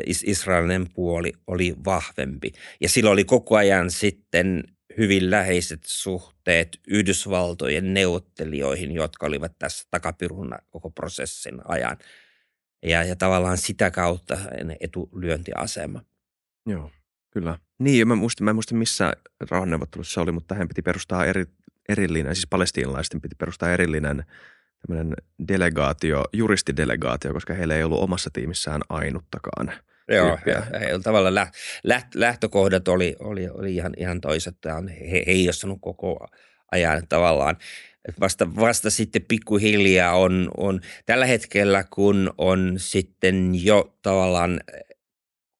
B: Israelin puoli oli vahvempi. Ja sillä oli koko ajan sitten hyvin läheiset suhteet Yhdysvaltojen neuvottelijoihin, jotka olivat tässä takapiruna koko prosessin ajan. Ja, ja tavallaan sitä kautta etulyöntiasema.
A: Joo, kyllä. Niin, mä muistin, mä en muista missä rauhanneuvottelussa oli, mutta hän piti perustaa eri, erillinen, siis palestiinalaisten piti perustaa erillinen tämmöinen delegaatio, juristidelegaatio, koska heillä ei ollut omassa tiimissään ainuttakaan.
B: Joo, he, tavallaan läht, läht, lähtökohdat oli, oli, oli ihan, ihan toiset. Tämä on he, heijastanut koko ajan tavallaan. Vasta, vasta sitten pikkuhiljaa on, on tällä hetkellä, kun on sitten jo tavallaan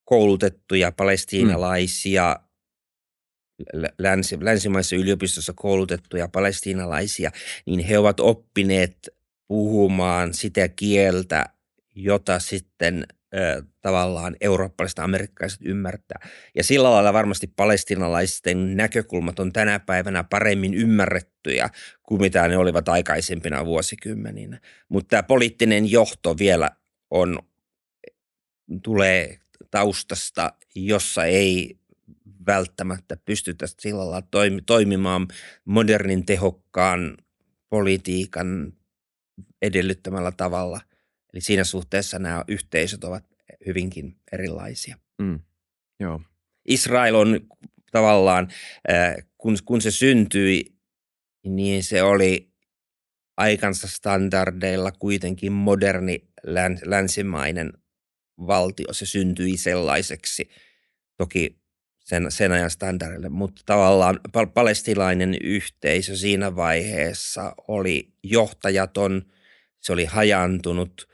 B: koulutettuja palestiinalaisia, mm. länsi, länsimaisessa yliopistossa koulutettuja palestiinalaisia, niin he ovat oppineet puhumaan sitä kieltä, jota sitten ö, tavallaan eurooppalaiset amerikkalaiset ymmärtää. Ja sillä lailla varmasti palestinalaisten näkökulmat on tänä päivänä paremmin ymmärrettyjä kuin mitä ne olivat aikaisempina vuosikymmeninä. Mutta tämä poliittinen johto vielä on, tulee taustasta, jossa ei välttämättä pystytä sillä lailla toimimaan modernin tehokkaan politiikan edellyttämällä tavalla. Eli siinä suhteessa nämä yhteisöt ovat hyvinkin erilaisia. Mm,
A: joo.
B: Israel on tavallaan, kun, kun se syntyi, niin se oli aikansa standardeilla kuitenkin moderni länsimainen valtio. Se syntyi sellaiseksi, toki sen, sen ajan standardille, mutta tavallaan pal- palestilainen yhteisö siinä vaiheessa oli johtajaton, se oli hajantunut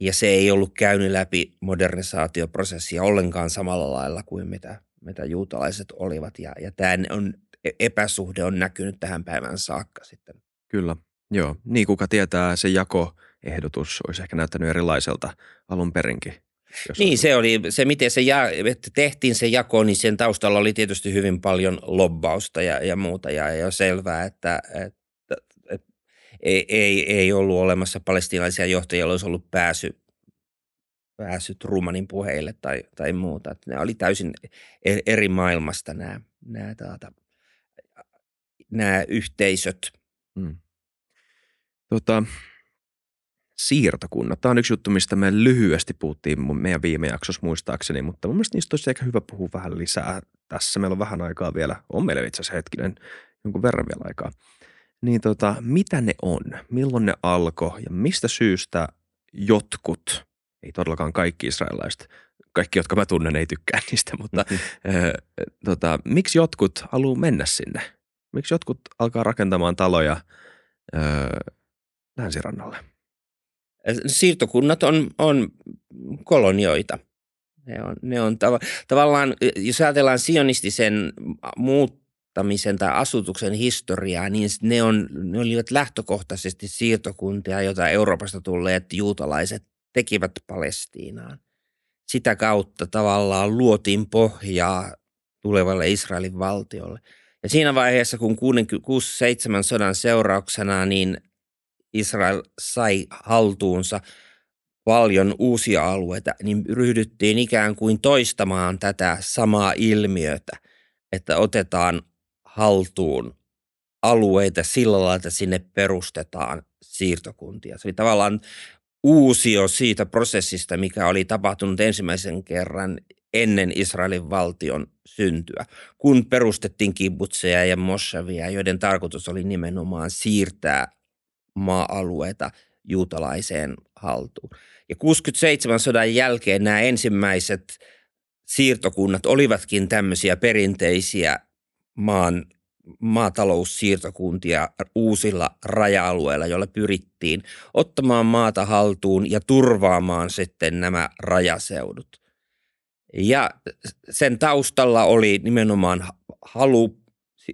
B: ja se ei ollut käynyt läpi modernisaatioprosessia ollenkaan samalla lailla kuin mitä, mitä juutalaiset olivat ja, ja tämä on, e-, epäsuhde on näkynyt tähän päivään saakka sitten.
A: Kyllä, joo. Niin kuka tietää, se jakoehdotus olisi ehkä näyttänyt erilaiselta alun perinkin.
B: Niin, se oli se, miten se ja, että tehtiin se jako, niin sen taustalla oli tietysti hyvin paljon lobbausta ja, ja muuta. Ja, ja selvää, että, että, että ei, ei, ei ollut olemassa palestiinaisia johtajia, joilla olisi ollut pääsy, pääsy Trumanin puheille tai, tai muuta. Että ne oli täysin e-, eri maailmasta nämä, nämä, taata, nämä yhteisöt. Hmm.
A: Tota, siirtokunnat. Tämä on yksi juttu, mistä me lyhyesti puhuttiin meidän viime jaksossa muistaakseni, mutta mun mielestä niistä olisi ehkä hyvä puhua vähän lisää tässä. Meillä on vähän aikaa vielä, on meillä itse asiassa hetkinen, jonkun verran vielä aikaa. Niin tota, mitä ne on, milloin ne alkoi ja mistä syystä jotkut, ei todellakaan kaikki israelilaiset, kaikki, jotka mä tunnen, ei tykkää (laughs) niistä, mutta mm-hmm. ö, tota, miksi jotkut haluaa mennä sinne? Miksi jotkut alkaa rakentamaan taloja ö, länsirannalle?
B: Siirtokunnat on, on kolonioita. Ne on, ne on tav- tavallaan, jos ajatellaan sionistisen muuttamisen tai asutuksen historiaa, niin ne, on, ne olivat lähtökohtaisesti siirtokuntia, joita Euroopasta tulleet juutalaiset tekivät Palestiinaan. Sitä kautta tavallaan luotiin pohjaa tulevalle Israelin valtiolle. Ja siinä vaiheessa, kun 6-7 sodan seurauksena, niin Israel sai haltuunsa paljon uusia alueita, niin ryhdyttiin ikään kuin toistamaan tätä samaa ilmiötä, että otetaan haltuun alueita sillä lailla, että sinne perustetaan siirtokuntia. Se oli tavallaan uusio siitä prosessista, mikä oli tapahtunut ensimmäisen kerran ennen Israelin valtion syntyä, kun perustettiin kibbutseja ja moshavia, joiden tarkoitus oli nimenomaan siirtää maa-alueita juutalaiseen haltuun. Ja 67 sodan jälkeen nämä ensimmäiset siirtokunnat olivatkin tämmöisiä perinteisiä maan maataloussiirtokuntia uusilla raja-alueilla, joilla pyrittiin ottamaan maata haltuun ja turvaamaan sitten nämä rajaseudut. Ja sen taustalla oli nimenomaan halu,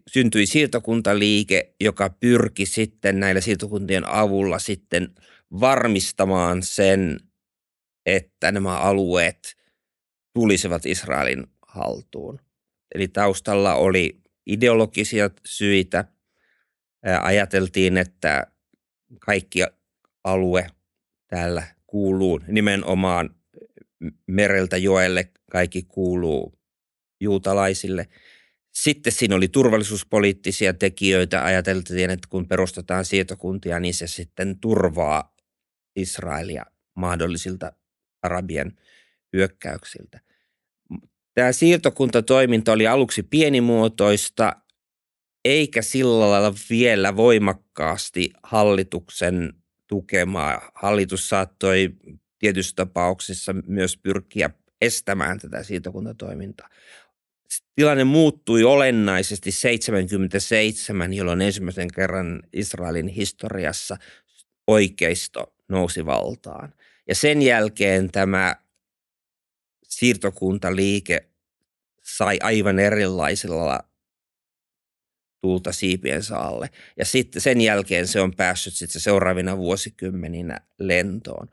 B: syntyi siirtokuntaliike, joka pyrki sitten näillä siirtokuntien avulla sitten varmistamaan sen, että nämä alueet tulisivat Israelin haltuun. Eli taustalla oli ideologisia syitä. Ajateltiin, että kaikki alue täällä kuuluu nimenomaan mereltä joelle, kaikki kuuluu juutalaisille. Sitten siinä oli turvallisuuspoliittisia tekijöitä. Ajateltiin, että kun perustetaan sietokuntia, niin se sitten turvaa Israelia mahdollisilta arabien hyökkäyksiltä. Tämä siirtokuntatoiminta oli aluksi pienimuotoista, eikä sillä lailla vielä voimakkaasti hallituksen tukemaa. Hallitus saattoi tietyissä tapauksissa myös pyrkiä estämään tätä siirtokuntatoimintaa. Tilanne muuttui olennaisesti 77, jolloin ensimmäisen kerran Israelin historiassa oikeisto nousi valtaan. Ja sen jälkeen tämä siirtokuntaliike sai aivan erilaisella tulta siipiensä alle. Ja sitten sen jälkeen se on päässyt sitten seuraavina vuosikymmeninä lentoon.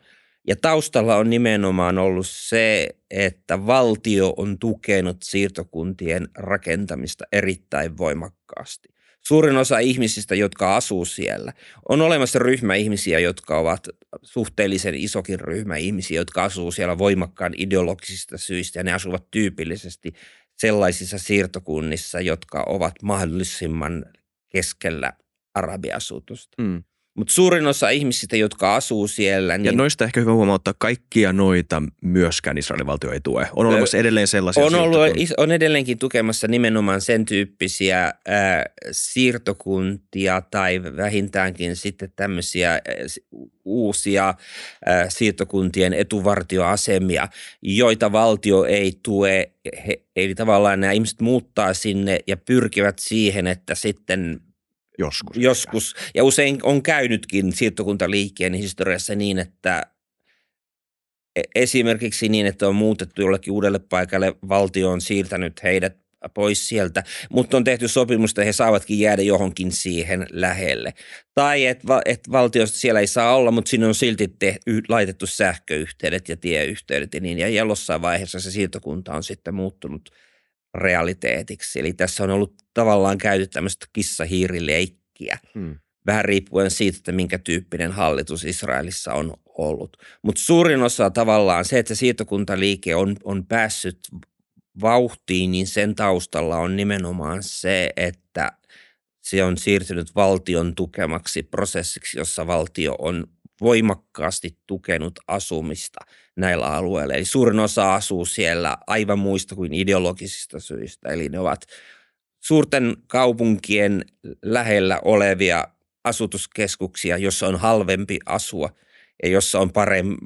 B: Ja taustalla on nimenomaan ollut se, että valtio on tukenut siirtokuntien rakentamista erittäin voimakkaasti. Suurin osa ihmisistä, jotka asuu siellä, on olemassa ryhmä ihmisiä, jotka ovat suhteellisen isokin ryhmä ihmisiä, jotka asuu siellä voimakkaan ideologisista syistä ja ne asuvat tyypillisesti sellaisissa siirtokunnissa, jotka ovat mahdollisimman keskellä arabiasutusta. Mm. Mutta suurin osa ihmisistä, jotka asuu siellä... Niin...
A: Ja noista ehkä hyvä huomauttaa, kaikkia noita myöskään Israelin valtio ei tue. On olemassa edelleen sellaisia
B: on, ollut, on edelleenkin tukemassa nimenomaan sen tyyppisiä äh, siirtokuntia tai vähintäänkin sitten tämmöisiä äh, uusia äh, siirtokuntien etuvartioasemia, joita valtio ei tue. He, eli tavallaan nämä ihmiset muuttaa sinne ja pyrkivät siihen, että sitten
A: Joskus.
B: Joskus. Ja usein on käynytkin siirtokuntaliikkeen historiassa niin, että e- esimerkiksi niin, että on muutettu jollekin uudelle paikalle, valtio on siirtänyt heidät pois sieltä, mutta on tehty sopimusta, he saavatkin jäädä johonkin siihen lähelle. Tai että et valtiosta siellä ei saa olla, mutta sinne on silti te, laitettu sähköyhteydet ja tieyhteydet ja niin. Ja jossain vaiheessa se siirtokunta on sitten muuttunut – realiteetiksi. Eli tässä on ollut tavallaan käyty tämmöistä kissahiirileikkiä, hmm. vähän riippuen siitä, että minkä tyyppinen hallitus Israelissa on ollut. Mutta suurin osa tavallaan se, että siirtokuntaliike on, on päässyt vauhtiin, niin sen taustalla on nimenomaan se, että se on siirtynyt valtion tukemaksi prosessiksi, jossa valtio on voimakkaasti tukenut asumista näillä alueilla. Eli suurin osa asuu siellä aivan muista kuin ideologisista syistä. Eli ne ovat suurten kaupunkien lähellä olevia asutuskeskuksia, jossa on halvempi asua ja jossa on parempi,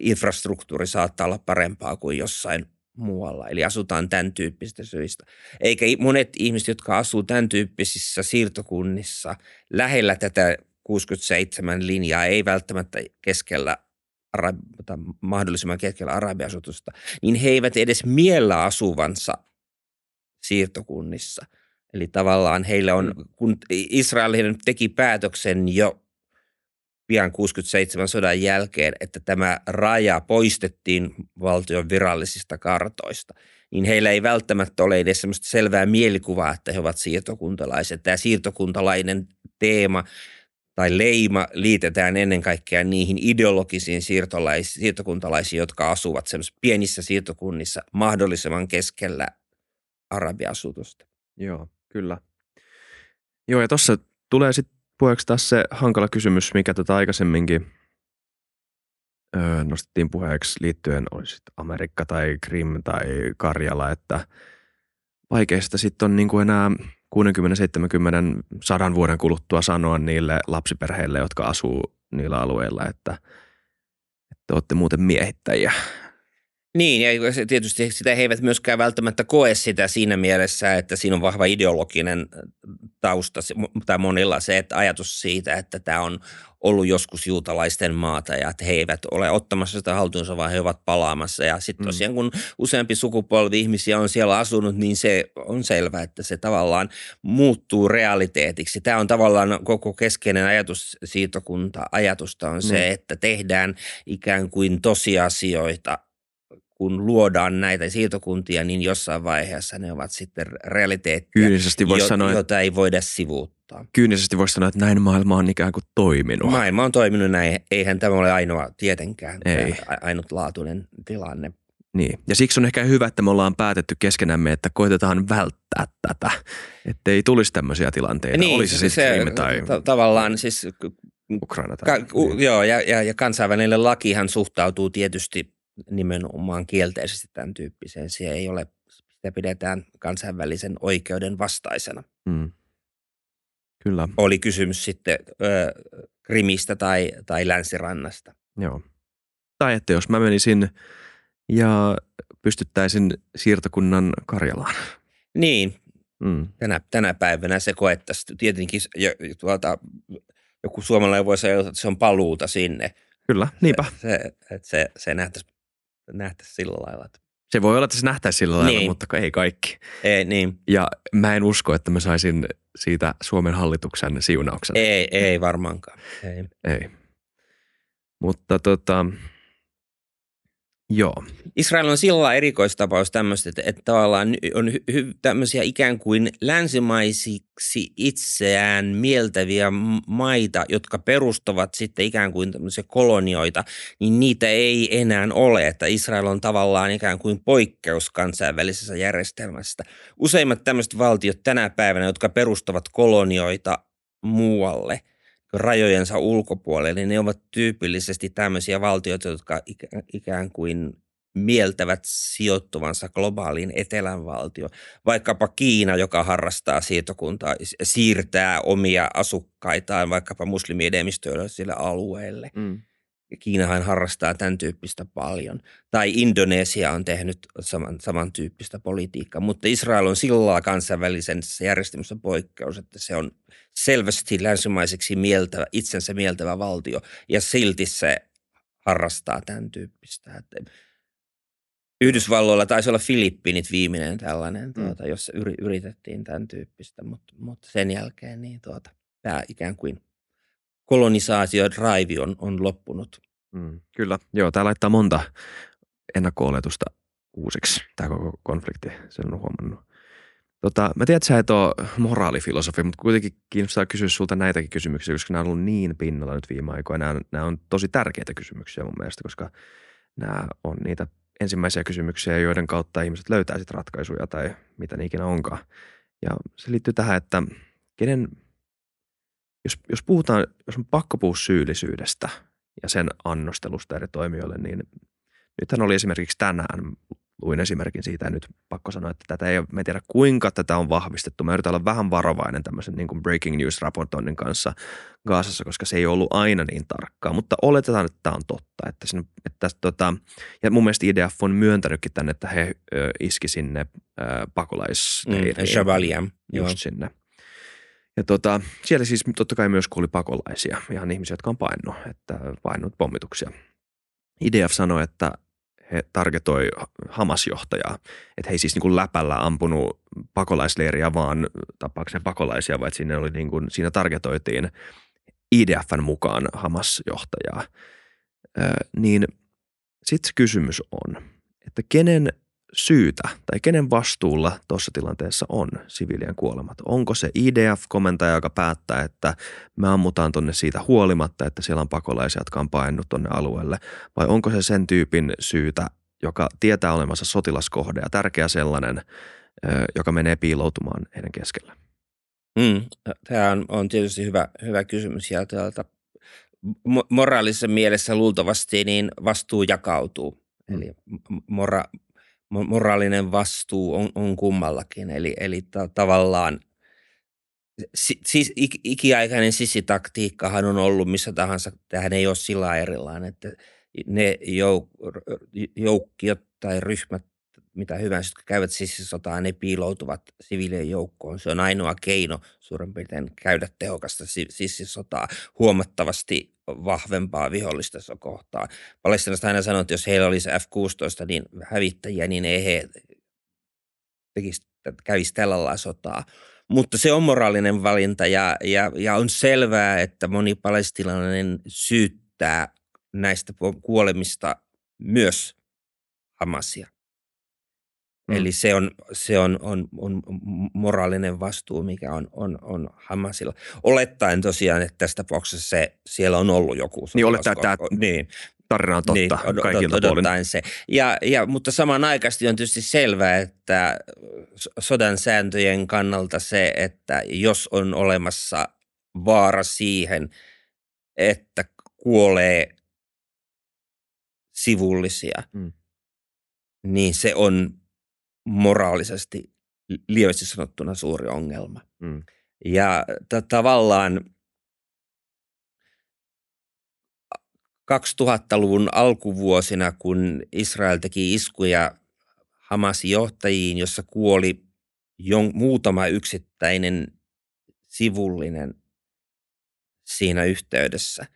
B: infrastruktuuri saattaa olla parempaa kuin jossain muualla. Eli asutaan tämän tyyppisistä syistä. Eikä monet ihmiset, jotka asuu tämän tyyppisissä siirtokunnissa lähellä tätä 67 linjaa, ei välttämättä keskellä tai mahdollisimman keskellä arabiasutusta, niin he eivät edes miellä asuvansa siirtokunnissa. Eli tavallaan heillä on, mm. kun Israel teki päätöksen jo pian 67 sodan jälkeen, että tämä raja poistettiin valtion virallisista kartoista, niin heillä ei välttämättä ole edes sellaista selvää mielikuvaa, että he ovat siirtokuntalaiset. Tämä siirtokuntalainen teema – tai leima liitetään ennen kaikkea niihin ideologisiin siirtolais, siirtokuntalaisiin, jotka asuvat pienissä siirtokunnissa mahdollisimman keskellä arabiasutusta.
A: Joo, kyllä. Joo, ja tuossa tulee sitten puheeksi taas se hankala kysymys, mikä tätä aikaisemminkin öö, nostettiin puheeksi liittyen, olisi Amerikka tai Krim tai Karjala, että vaikeista sitten on niinku enää 60, 70, 100 vuoden kuluttua sanoa niille lapsiperheille, jotka asuu niillä alueilla, että, että olette muuten miehittäjiä.
B: Niin, ja tietysti sitä he eivät myöskään välttämättä koe sitä siinä mielessä, että siinä on vahva ideologinen tausta, tai monilla se että ajatus siitä, että tämä on ollut joskus juutalaisten maata ja että he eivät ole ottamassa sitä haltuunsa, vaan he ovat palaamassa. Ja sitten mm. tosiaan, kun useampi sukupolvi ihmisiä on siellä asunut, niin se on selvää, että se tavallaan muuttuu realiteetiksi. Tämä on tavallaan koko keskeinen ajatus siirtokunta-ajatusta on se, mm. että tehdään ikään kuin tosiasioita kun luodaan näitä siirtokuntia, niin jossain vaiheessa ne ovat sitten realiteettia,
A: Kyynisesti voisi jo, sanoa,
B: jota ei voida sivuuttaa.
A: Kyynisesti voisi sanoa, että näin maailma on ikään kuin toiminut.
B: Maailma on toiminut näin. Eihän tämä ole ainoa tietenkään ei. ainutlaatuinen tilanne.
A: Niin, ja siksi on ehkä hyvä, että me ollaan päätetty keskenämme, että koitetaan välttää tätä, ettei tulisi tämmöisiä tilanteita.
B: Niin,
A: Olisi
B: se, se tai... T- tavallaan siis
A: Ukraina tai... Ka-
B: niin. Joo, ja, ja, ja kansainvälinen lakihan suhtautuu tietysti nimenomaan kielteisesti tämän tyyppiseen. Se ei ole, sitä pidetään kansainvälisen oikeuden vastaisena. Mm.
A: Kyllä.
B: Oli kysymys sitten ö, Krimistä tai, tai Länsirannasta.
A: Joo. Tai että jos mä menisin ja pystyttäisin siirtokunnan Karjalaan.
B: Niin, mm. tänä, tänä päivänä se koettaisiin. Tietenkin jo, tuolta, joku suomalainen voisi sanoa, että se on paluuta sinne.
A: Kyllä, niinpä.
B: Se, se, se, se nähtäisi nähtäisi sillä lailla. Että...
A: Se voi olla, että se nähtäisi sillä lailla, niin. mutta ei kaikki.
B: Ei, niin.
A: Ja mä en usko, että mä saisin siitä Suomen hallituksen siunauksen.
B: Ei, ei varmaankaan. Ei.
A: ei. Mutta tota, Joo.
B: Israel on sillä erikoistapaus tämmöistä, että, että tavallaan on hy, tämmöisiä ikään kuin länsimaisiksi itseään mieltäviä maita, jotka perustavat sitten ikään kuin tämmöisiä kolonioita, niin niitä ei enää ole, että Israel on tavallaan ikään kuin poikkeus kansainvälisessä järjestelmässä. Useimmat tämmöiset valtiot tänä päivänä, jotka perustavat kolonioita muualle – rajojensa ulkopuolelle, niin ne ovat tyypillisesti tämmöisiä valtioita, jotka ikään kuin mieltävät sijoittuvansa globaaliin etelän valtio. Vaikkapa Kiina, joka harrastaa siirtokuntaa, siirtää omia asukkaitaan vaikkapa muslimiedemistöille sille alueelle. Mm. Kiinahan harrastaa tämän tyyppistä paljon. Tai Indonesia on tehnyt saman, samantyyppistä politiikkaa, mutta Israel on sillä kansainvälisen järjestelmässä poikkeus, että se on selvästi länsimaiseksi mieltävä, itsensä mieltävä valtio ja silti se harrastaa tämän tyyppistä. Että Yhdysvalloilla taisi olla Filippiinit viimeinen tällainen, mm. tuota, jossa yritettiin tämän tyyppistä, mutta, mutta sen jälkeen niin tuota, tämä ikään kuin kolonisaatio-drive on, on loppunut.
A: Mm, kyllä, joo, tämä laittaa monta ennakko-oletusta uusiksi, tämä koko konflikti, sen on huomannut. Tota, mä tiedän, että sä et ole moraalifilosofi, mutta kuitenkin kiinnostaa kysyä sulta näitäkin kysymyksiä, koska nämä on ollut niin pinnalla nyt viime aikoina. Nämä, nämä on tosi tärkeitä kysymyksiä mun mielestä, koska nämä on niitä ensimmäisiä kysymyksiä, joiden kautta ihmiset löytää ratkaisuja tai mitä ne ikinä onkaan. Ja se liittyy tähän, että kenen, jos, jos puhutaan, jos on pakko puhua syyllisyydestä ja sen annostelusta eri toimijoille, niin nythän oli esimerkiksi tänään luin esimerkin siitä ja nyt pakko sanoa, että tätä ei ole, me tiedä kuinka tätä on vahvistettu. Mä yritän olla vähän varovainen tämmöisen niin kuin breaking news raportoinnin kanssa Gaasassa, koska se ei ollut aina niin tarkkaa, mutta oletetaan, että tämä on totta. Että sinne, että tota, ja mun mielestä IDF on myöntänytkin tänne, että he ö, iski sinne ö, pakolaisleiriin.
B: Mm,
A: just joo. sinne. Ja tota, siellä siis totta kai myös kuuli pakolaisia, ihan ihmisiä, jotka on painut, että painut pommituksia. IDF sanoi, että he targetoi Hamas-johtajaa. Että he ei siis niin kuin läpällä ampunut pakolaisleiriä, vaan tapaakseen pakolaisia, vaan siinä, oli niin kuin, siinä targetoitiin IDFn mukaan Hamas-johtajaa. Niin sitten kysymys on, että kenen syytä tai kenen vastuulla tuossa tilanteessa on siviilien kuolemat? Onko se IDF-komentaja, joka päättää, että me ammutaan tonne siitä huolimatta, että siellä on pakolaisia, jotka on painut tonne alueelle? Vai onko se sen tyypin syytä, joka tietää olemassa sotilaskohde ja tärkeä sellainen, joka menee piiloutumaan heidän keskellä?
B: Mm, tämä on, on tietysti hyvä, hyvä kysymys ja täältä mo- moraalisessa mielessä luultavasti niin vastuu jakautuu.
A: Mm.
B: Eli mora, mo- moraalinen vastuu on, on kummallakin. Eli, eli ta- tavallaan si- siis ik- ikiaikainen sisitaktiikkahan on ollut missä tahansa. Tähän ei ole sillä erilainen, että ne jouk- joukkiot tai ryhmät mitä hyvänsä, jotka käyvät sissisotaa, ne piiloutuvat siviilien joukkoon. Se on ainoa keino suurin piirtein käydä tehokasta sissisotaa huomattavasti vahvempaa vihollista kohtaa. Palestinasta aina sanoo, että jos heillä olisi F-16 niin hävittäjiä, niin ei he tekisi, kävisi tällä lailla sotaa. Mutta se on moraalinen valinta ja, ja, ja on selvää, että moni palestinainen syyttää näistä kuolemista myös Hamasia. Mm. Eli se on, se on, on, on moraalinen vastuu, mikä on, on, on Hamasilla. Olettaen tosiaan, että tässä tapauksessa se, siellä on ollut joku.
A: Niin olettaa, että tämä niin. tarina on totta niin, kaikilta
B: odottaen se. Ja, ja, mutta samanaikaisesti on tietysti selvää, että sodan sääntöjen kannalta se, että jos on olemassa vaara siihen, että kuolee sivullisia, mm. niin se on moraalisesti lievästi sanottuna suuri ongelma. Mm. Ja t- tavallaan 2000-luvun alkuvuosina, kun Israel teki iskuja Hamasin johtajiin, jossa kuoli jon, muutama yksittäinen sivullinen siinä yhteydessä.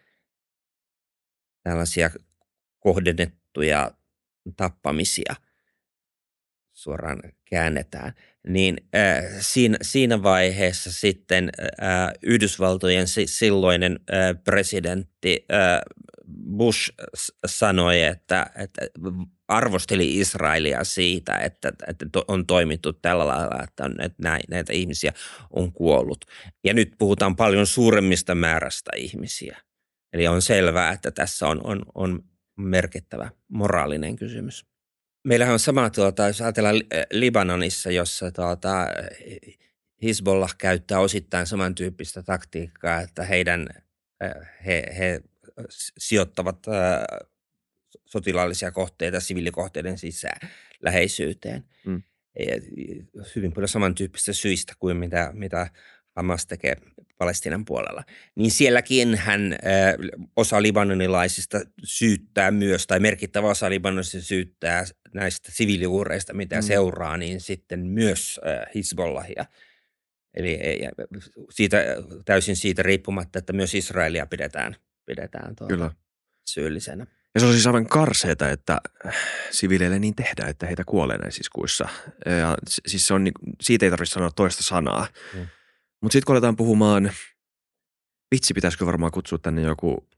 B: Tällaisia kohdennettuja tappamisia – suoraan käännetään, niin äh, siinä, siinä vaiheessa sitten äh, Yhdysvaltojen silloinen äh, presidentti äh, Bush sanoi, että, että arvosteli Israelia siitä, että, että on toimittu tällä lailla, että, on, että näin, näitä ihmisiä on kuollut. Ja nyt puhutaan paljon suuremmista määrästä ihmisiä. Eli on selvää, että tässä on, on, on merkittävä moraalinen kysymys meillähän on sama, tuota, jos ajatellaan eh, Libanonissa, jossa tuota, Hezbollah käyttää osittain samantyyppistä taktiikkaa, että heidän, eh, he, he sijoittavat eh, sotilaallisia kohteita siviilikohteiden sisään läheisyyteen. Mm. Hyvin paljon samantyyppistä syistä kuin mitä, mitä Hamas tekee Palestinan puolella, niin sielläkin hän osa libanonilaisista syyttää myös, tai merkittävä osa libanonista syyttää näistä siviiliuureista, mitä mm. seuraa, niin sitten myös Hezbollahia. Eli siitä, täysin siitä riippumatta, että myös Israelia pidetään, pidetään tuota Kyllä. syyllisenä.
A: Ja se on siis aivan karseeta, että siviileille niin tehdään, että heitä kuolee näissä iskuissa. Ja siis se on, niin, siitä ei tarvitse sanoa toista sanaa. Mm. Mutta sitten kun aletaan puhumaan, vitsi pitäisikö varmaan kutsua tänne joku,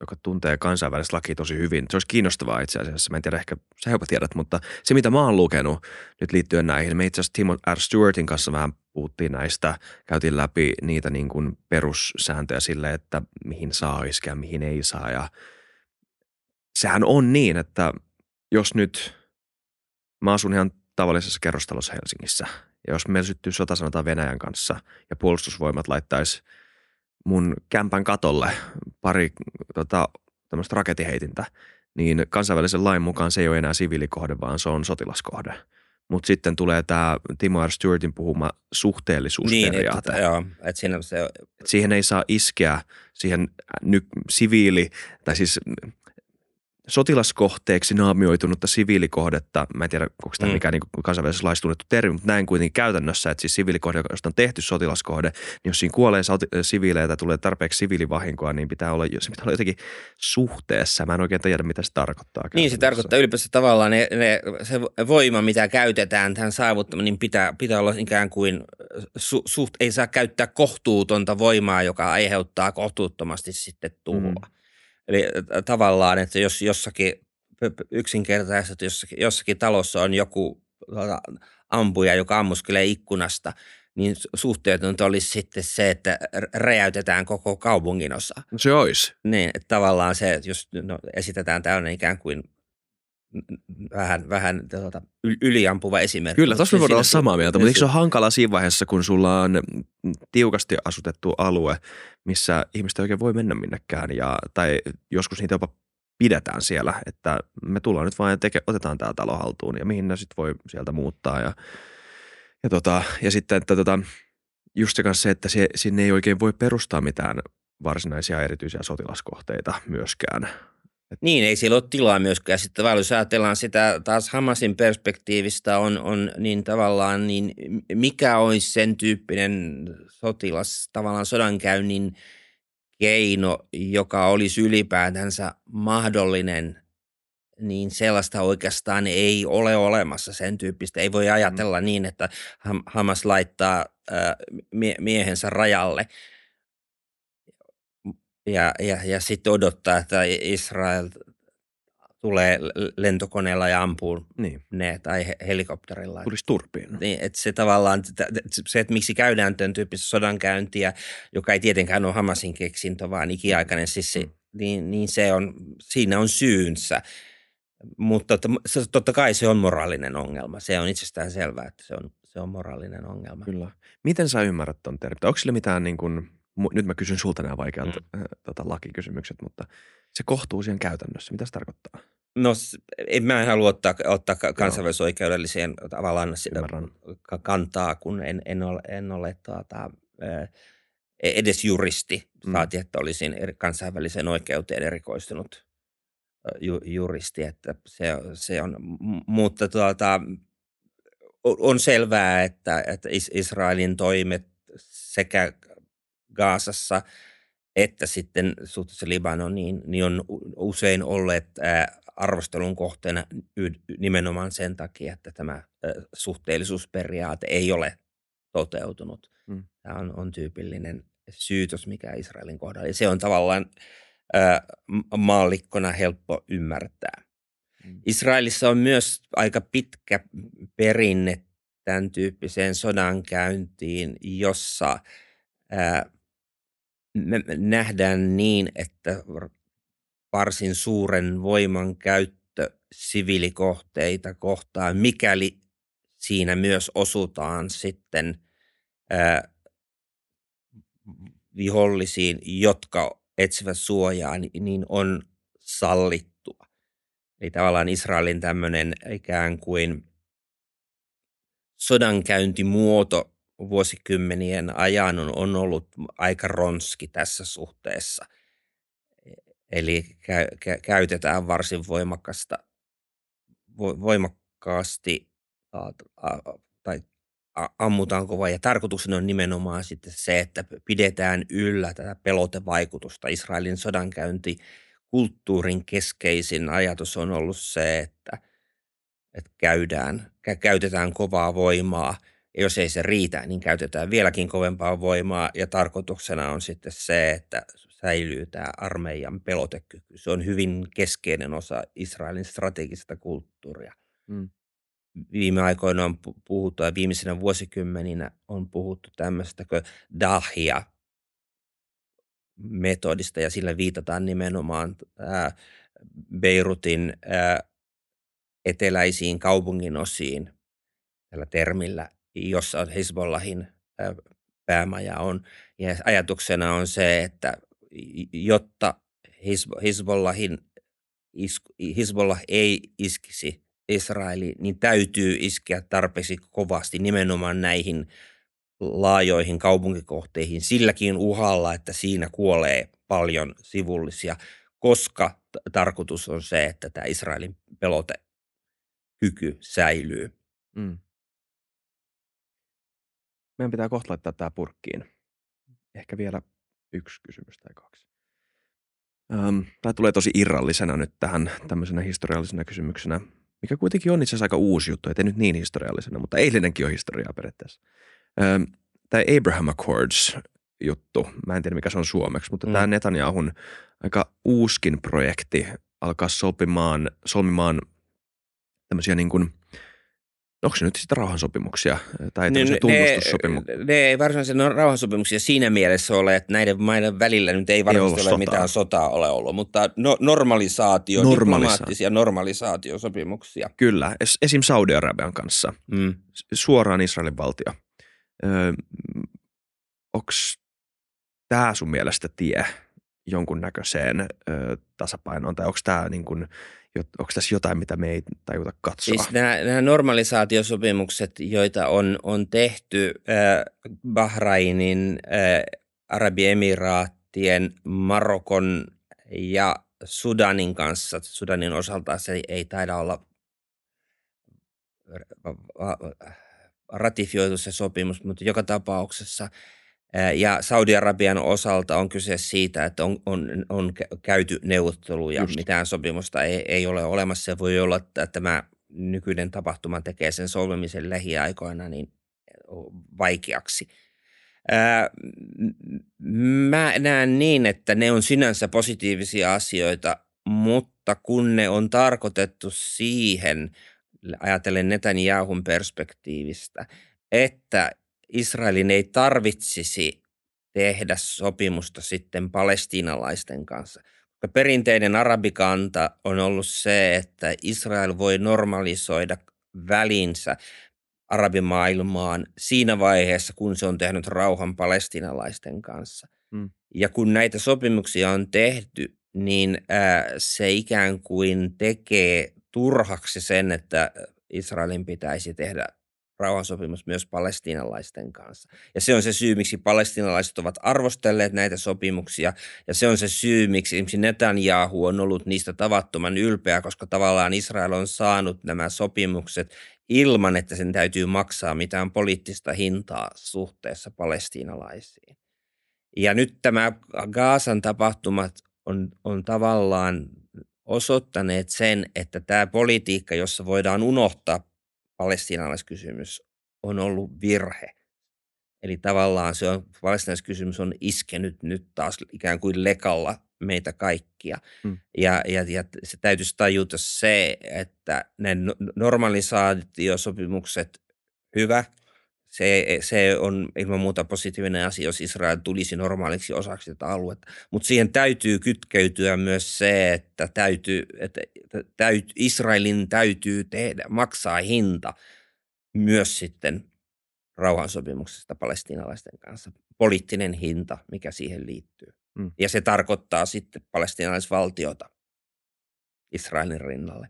A: joka tuntee kansainvälistä lakia tosi hyvin. Se olisi kiinnostavaa itse asiassa. Mä en tiedä, ehkä sä jopa tiedät, mutta se mitä mä oon lukenut nyt liittyen näihin, me itse asiassa Timo R. Stewartin kanssa vähän puhuttiin näistä, käytiin läpi niitä niin kuin perussääntöjä sille, että mihin saa iskeä, mihin ei saa ja sehän on niin, että jos nyt mä asun ihan tavallisessa kerrostalossa Helsingissä ja jos meillä syttyy sota sanotaan Venäjän kanssa ja puolustusvoimat laittaisi mun kämpän katolle pari tota, tämmöistä raketiheitintä, niin kansainvälisen lain mukaan se ei ole enää siviilikohde, vaan se on sotilaskohde. Mutta sitten tulee tämä Timo R. Stewartin puhuma suhteellisuusperiaate.
B: Niin, että, joo, että siinä se...
A: Et siihen ei saa iskeä siihen ny- siviili, tai siis sotilaskohteeksi naamioitunutta siviilikohdetta, mä en tiedä, onko tämä mm. mikään niin kansainvälisessä laissa tunnettu termi, mutta näin kuitenkin käytännössä, että siis siviilikohde, josta on tehty sotilaskohde, niin jos siinä kuolee siviilejä tai tulee tarpeeksi siviilivahinkoa, niin pitää olla, se pitää olla jotenkin suhteessa. Mä en oikein tiedä, mitä se tarkoittaa.
B: Niin, se tarkoittaa ylipäätään tavallaan ne, ne, se voima, mitä käytetään tähän saavuttamaan, niin pitää, pitää olla ikään kuin su, suht, ei saa käyttää kohtuutonta voimaa, joka aiheuttaa kohtuuttomasti sitten tuhoa. Mm. Eli tavallaan, että jos jossakin yksinkertaisesti jossakin, jossakin talossa on joku tuota, ampuja, joka ammuskelee ikkunasta, niin suhteetonta olisi sitten se, että räjäytetään koko kaupungin osa.
A: Se olisi.
B: Niin, että tavallaan se, jos no, esitetään täynnä ikään kuin vähän, vähän tuota, yliampuva esimerkki.
A: Kyllä, tuossa me voidaan olla samaa mieltä, mutta eikö se ole hankala siinä vaiheessa, kun sulla on tiukasti asutettu alue, missä ihmiset ei oikein voi mennä minnekään, ja, tai joskus niitä jopa pidetään siellä, että me tullaan nyt vaan ja teke, otetaan tämä talo haltuun, ja mihin ne sitten voi sieltä muuttaa, ja, ja, tota, ja sitten, että tota, just se kanssa se, että se, sinne ei oikein voi perustaa mitään varsinaisia erityisiä sotilaskohteita myöskään.
B: Niin, ei siellä ole tilaa myöskään. Sitten tavallaan, jos ajatellaan sitä taas Hamasin perspektiivistä, on, on niin tavallaan, niin mikä olisi sen tyyppinen sotilas, tavallaan sodankäynnin keino, joka olisi ylipäätänsä mahdollinen, niin sellaista oikeastaan ei ole olemassa sen tyyppistä. Ei voi ajatella niin, että Ham- Hamas laittaa äh, mie- miehensä rajalle ja, ja, ja sitten odottaa, että Israel tulee lentokoneella ja ampuu
A: Niin,
B: ne tai he- helikopterilla.
A: tulisi turpiin.
B: Niin, että se tavallaan, se, että miksi käydään tämän tyyppistä sodankäyntiä, joka ei tietenkään ole Hamasin keksintö, vaan ikiaikainen, siis se,
A: Mm.
B: niin, niin se on, siinä on syynsä. Mutta totta, kai se on moraalinen ongelma. Se on itsestään selvää, että se on, se on moraalinen ongelma.
A: Kyllä. Miten sä ymmärrät ton termin? Onko sillä mitään niin kuin, nyt mä kysyn sulta nämä vaikeat mm. tota, lakikysymykset, mutta se kohtuu siihen käytännössä. Mitä se tarkoittaa?
B: No en, mä en halua ottaa, ottaa ka- kansainvälisoikeudelliseen tavallaan
A: Ymmärrän.
B: ka- kantaa, kun en, en ole, en ole tuota, ö, edes juristi,
A: Mm.
B: saati, että olisin kansainväliseen oikeuteen erikoistunut ju, juristi, että se, se on, mutta tuota, on selvää, että, että Is- Israelin toimet sekä Gaasassa että sitten suhteessa Libanoniin, niin on usein olleet arvostelun kohteena nimenomaan sen takia, että tämä suhteellisuusperiaate ei ole toteutunut.
A: Mm.
B: Tämä on, on tyypillinen syytös, mikä Israelin kohdalla. Ja se on tavallaan m- maallikkona helppo ymmärtää.
A: Mm.
B: Israelissa on myös aika pitkä perinne tämän tyyppiseen sodankäyntiin, jossa ää, me nähdään niin, että varsin suuren voiman käyttö siviilikohteita kohtaan, mikäli siinä myös osutaan sitten ää, vihollisiin, jotka etsivät suojaa, ni- niin on sallittua. Eli tavallaan Israelin tämmöinen ikään kuin sodankäyntimuoto vuosikymmenien ajan on, on ollut aika ronski tässä suhteessa. Eli käy, kä, käytetään varsin voimakasta, vo, voimakkaasti a, a, tai a, ammutaan kovaa. Ja tarkoituksena on nimenomaan sitten se, että pidetään yllä tätä pelotevaikutusta. Israelin sodankäynti kulttuurin keskeisin ajatus on ollut se, että, että käydään, kä- käytetään kovaa voimaa. Ja jos ei se riitä, niin käytetään vieläkin kovempaa voimaa. Ja tarkoituksena on sitten se, että säilyy tämä armeijan pelotekyky. Se on hyvin keskeinen osa Israelin strategista kulttuuria.
A: Mm.
B: Viime aikoina on pu- puhuttu, ja viimeisinä vuosikymmeninä on puhuttu tämmöistä kuin dahia metodista, ja sillä viitataan nimenomaan ää, Beirutin ää, eteläisiin kaupunginosiin tällä termillä, jossa Hezbollahin ää, päämaja on. Ja ajatuksena on se, että jotta Hezbollahin isku, Hezbollah ei iskisi Israeliin, niin täytyy iskeä tarpeeksi kovasti nimenomaan näihin laajoihin kaupunkikohteihin silläkin uhalla, että siinä kuolee paljon sivullisia, koska t- tarkoitus on se, että tämä Israelin pelotekyky säilyy.
A: Mm. Meidän pitää kohta laittaa tämä purkkiin. Ehkä vielä yksi kysymys tai kaksi. Ähm, tämä tulee tosi irrallisena nyt tähän tämmöisenä historiallisena kysymyksenä, mikä kuitenkin on itse asiassa aika uusi juttu, ettei nyt niin historiallisena, mutta eilinenkin on historiaa periaatteessa. Ähm, tämä Abraham Accords juttu, mä en tiedä mikä se on suomeksi, mutta
B: Mm.
A: tämä Netanyahun aika uuskin projekti alkaa sopimaan, solmimaan tämmöisiä niin kuin, Onko se nyt sitten rauhansopimuksia tai
B: Ne-
A: tämmöisiä
B: ne,
A: tunnustussopimuksia?
B: ne ei varsinaisesti no, rauhansopimuksia siinä mielessä ole, että näiden maiden välillä nyt ei varmasti
A: ollut
B: ole
A: sotaa.
B: mitään sotaa ole ollut, mutta no, normalisaatio,
A: Normalisaatio.
B: diplomaattisia normalisaatiosopimuksia.
A: Kyllä, es- esim. Saudi-Arabian kanssa,
B: Mm.
A: suoraan Israelin valtio. Öö, Onko tämä sun mielestä tie jonkunnäköiseen öö, tasapainoon, tai onko tämä niin onko tässä jotain, mitä me ei tajuta katsoa?
B: Siis nämä, nämä normalisaatiosopimukset, joita on, on tehty äh, Bahrainin, äh, Arabiemiraattien, Marokon ja Sudanin kanssa. Sudanin osalta se ei taida olla ratifioitu se sopimus, mutta joka tapauksessa ja Saudi-Arabian osalta on kyse siitä, että on, on, on kä- käyty neuvotteluja,
A: Just.
B: Mitään sopimusta ei, ei ole olemassa. Voi olla, että tämä nykyinen tapahtuma tekee sen solmimisen lähiaikoina niin vaikeaksi. Ää, mä näen niin, että ne on sinänsä positiivisia asioita, mutta kun ne on tarkoitettu siihen, ajatellen Netanyahun perspektiivistä, että Israelin ei tarvitsisi tehdä sopimusta sitten palestiinalaisten kanssa. Koska perinteinen arabikanta on ollut se, että Israel voi normalisoida välinsä arabimaailmaan siinä vaiheessa, kun se on tehnyt rauhan palestiinalaisten kanssa.
A: Mm.
B: Ja kun näitä sopimuksia on tehty, niin se ikään kuin tekee turhaksi sen, että Israelin pitäisi tehdä rauhansopimus myös palestiinalaisten kanssa. Ja se on se syy, miksi palestiinalaiset ovat arvostelleet näitä sopimuksia. Ja se on se syy, miksi esimerkiksi Netanyahu on ollut niistä tavattoman ylpeä, koska tavallaan Israel on saanut nämä sopimukset ilman, että sen täytyy maksaa mitään poliittista hintaa suhteessa palestiinalaisiin. Ja nyt tämä Gaasan tapahtumat on, on tavallaan osoittaneet sen, että tämä politiikka, jossa voidaan unohtaa palestiinalaiskysymys, on ollut virhe. Eli tavallaan se on, palestiinalaiskysymys on iskenyt nyt taas ikään kuin lekalla meitä kaikkia.
A: Mm.
B: Ja, ja, ja se täytyisi tajuta se, että ne no- normalisaatiosopimukset, hyvä, se, se on ilman muuta positiivinen asia, jos Israel tulisi normaaliksi osaksi tätä aluetta. Mutta siihen täytyy kytkeytyä myös se, että, täytyy, että täyt, Israelin täytyy tehdä, maksaa hinta myös sitten rauhansopimuksesta palestiinalaisten kanssa. Poliittinen hinta, mikä siihen liittyy.
A: Mm.
B: Ja se tarkoittaa sitten palestiinalaisvaltiota Israelin rinnalle.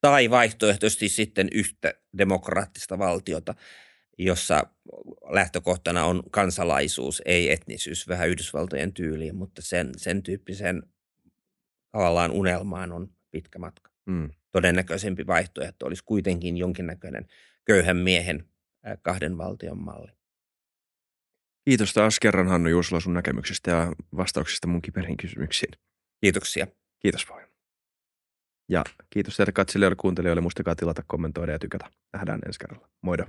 B: Tai vaihtoehtoisesti sitten yhtä demokraattista valtiota, jossa lähtökohtana on kansalaisuus, ei etnisyys, vähän Yhdysvaltojen tyyliin, mutta sen, sen tyyppisen tavallaan unelmaan on pitkä matka.
A: Mm.
B: Todennäköisempi vaihtoehto olisi kuitenkin jonkinnäköinen köyhän miehen kahden valtion malli.
A: Kiitos taas kerran Hannu Juusola sun näkemyksistä ja vastauksista mun kiperiin kysymyksiin.
B: Kiitoksia.
A: Kiitos paljon. Ja kiitos teille katselijoille ja kuuntelijoille. Muistakaa tilata, kommentoida ja tykätä. Nähdään ensi kerralla. Moido.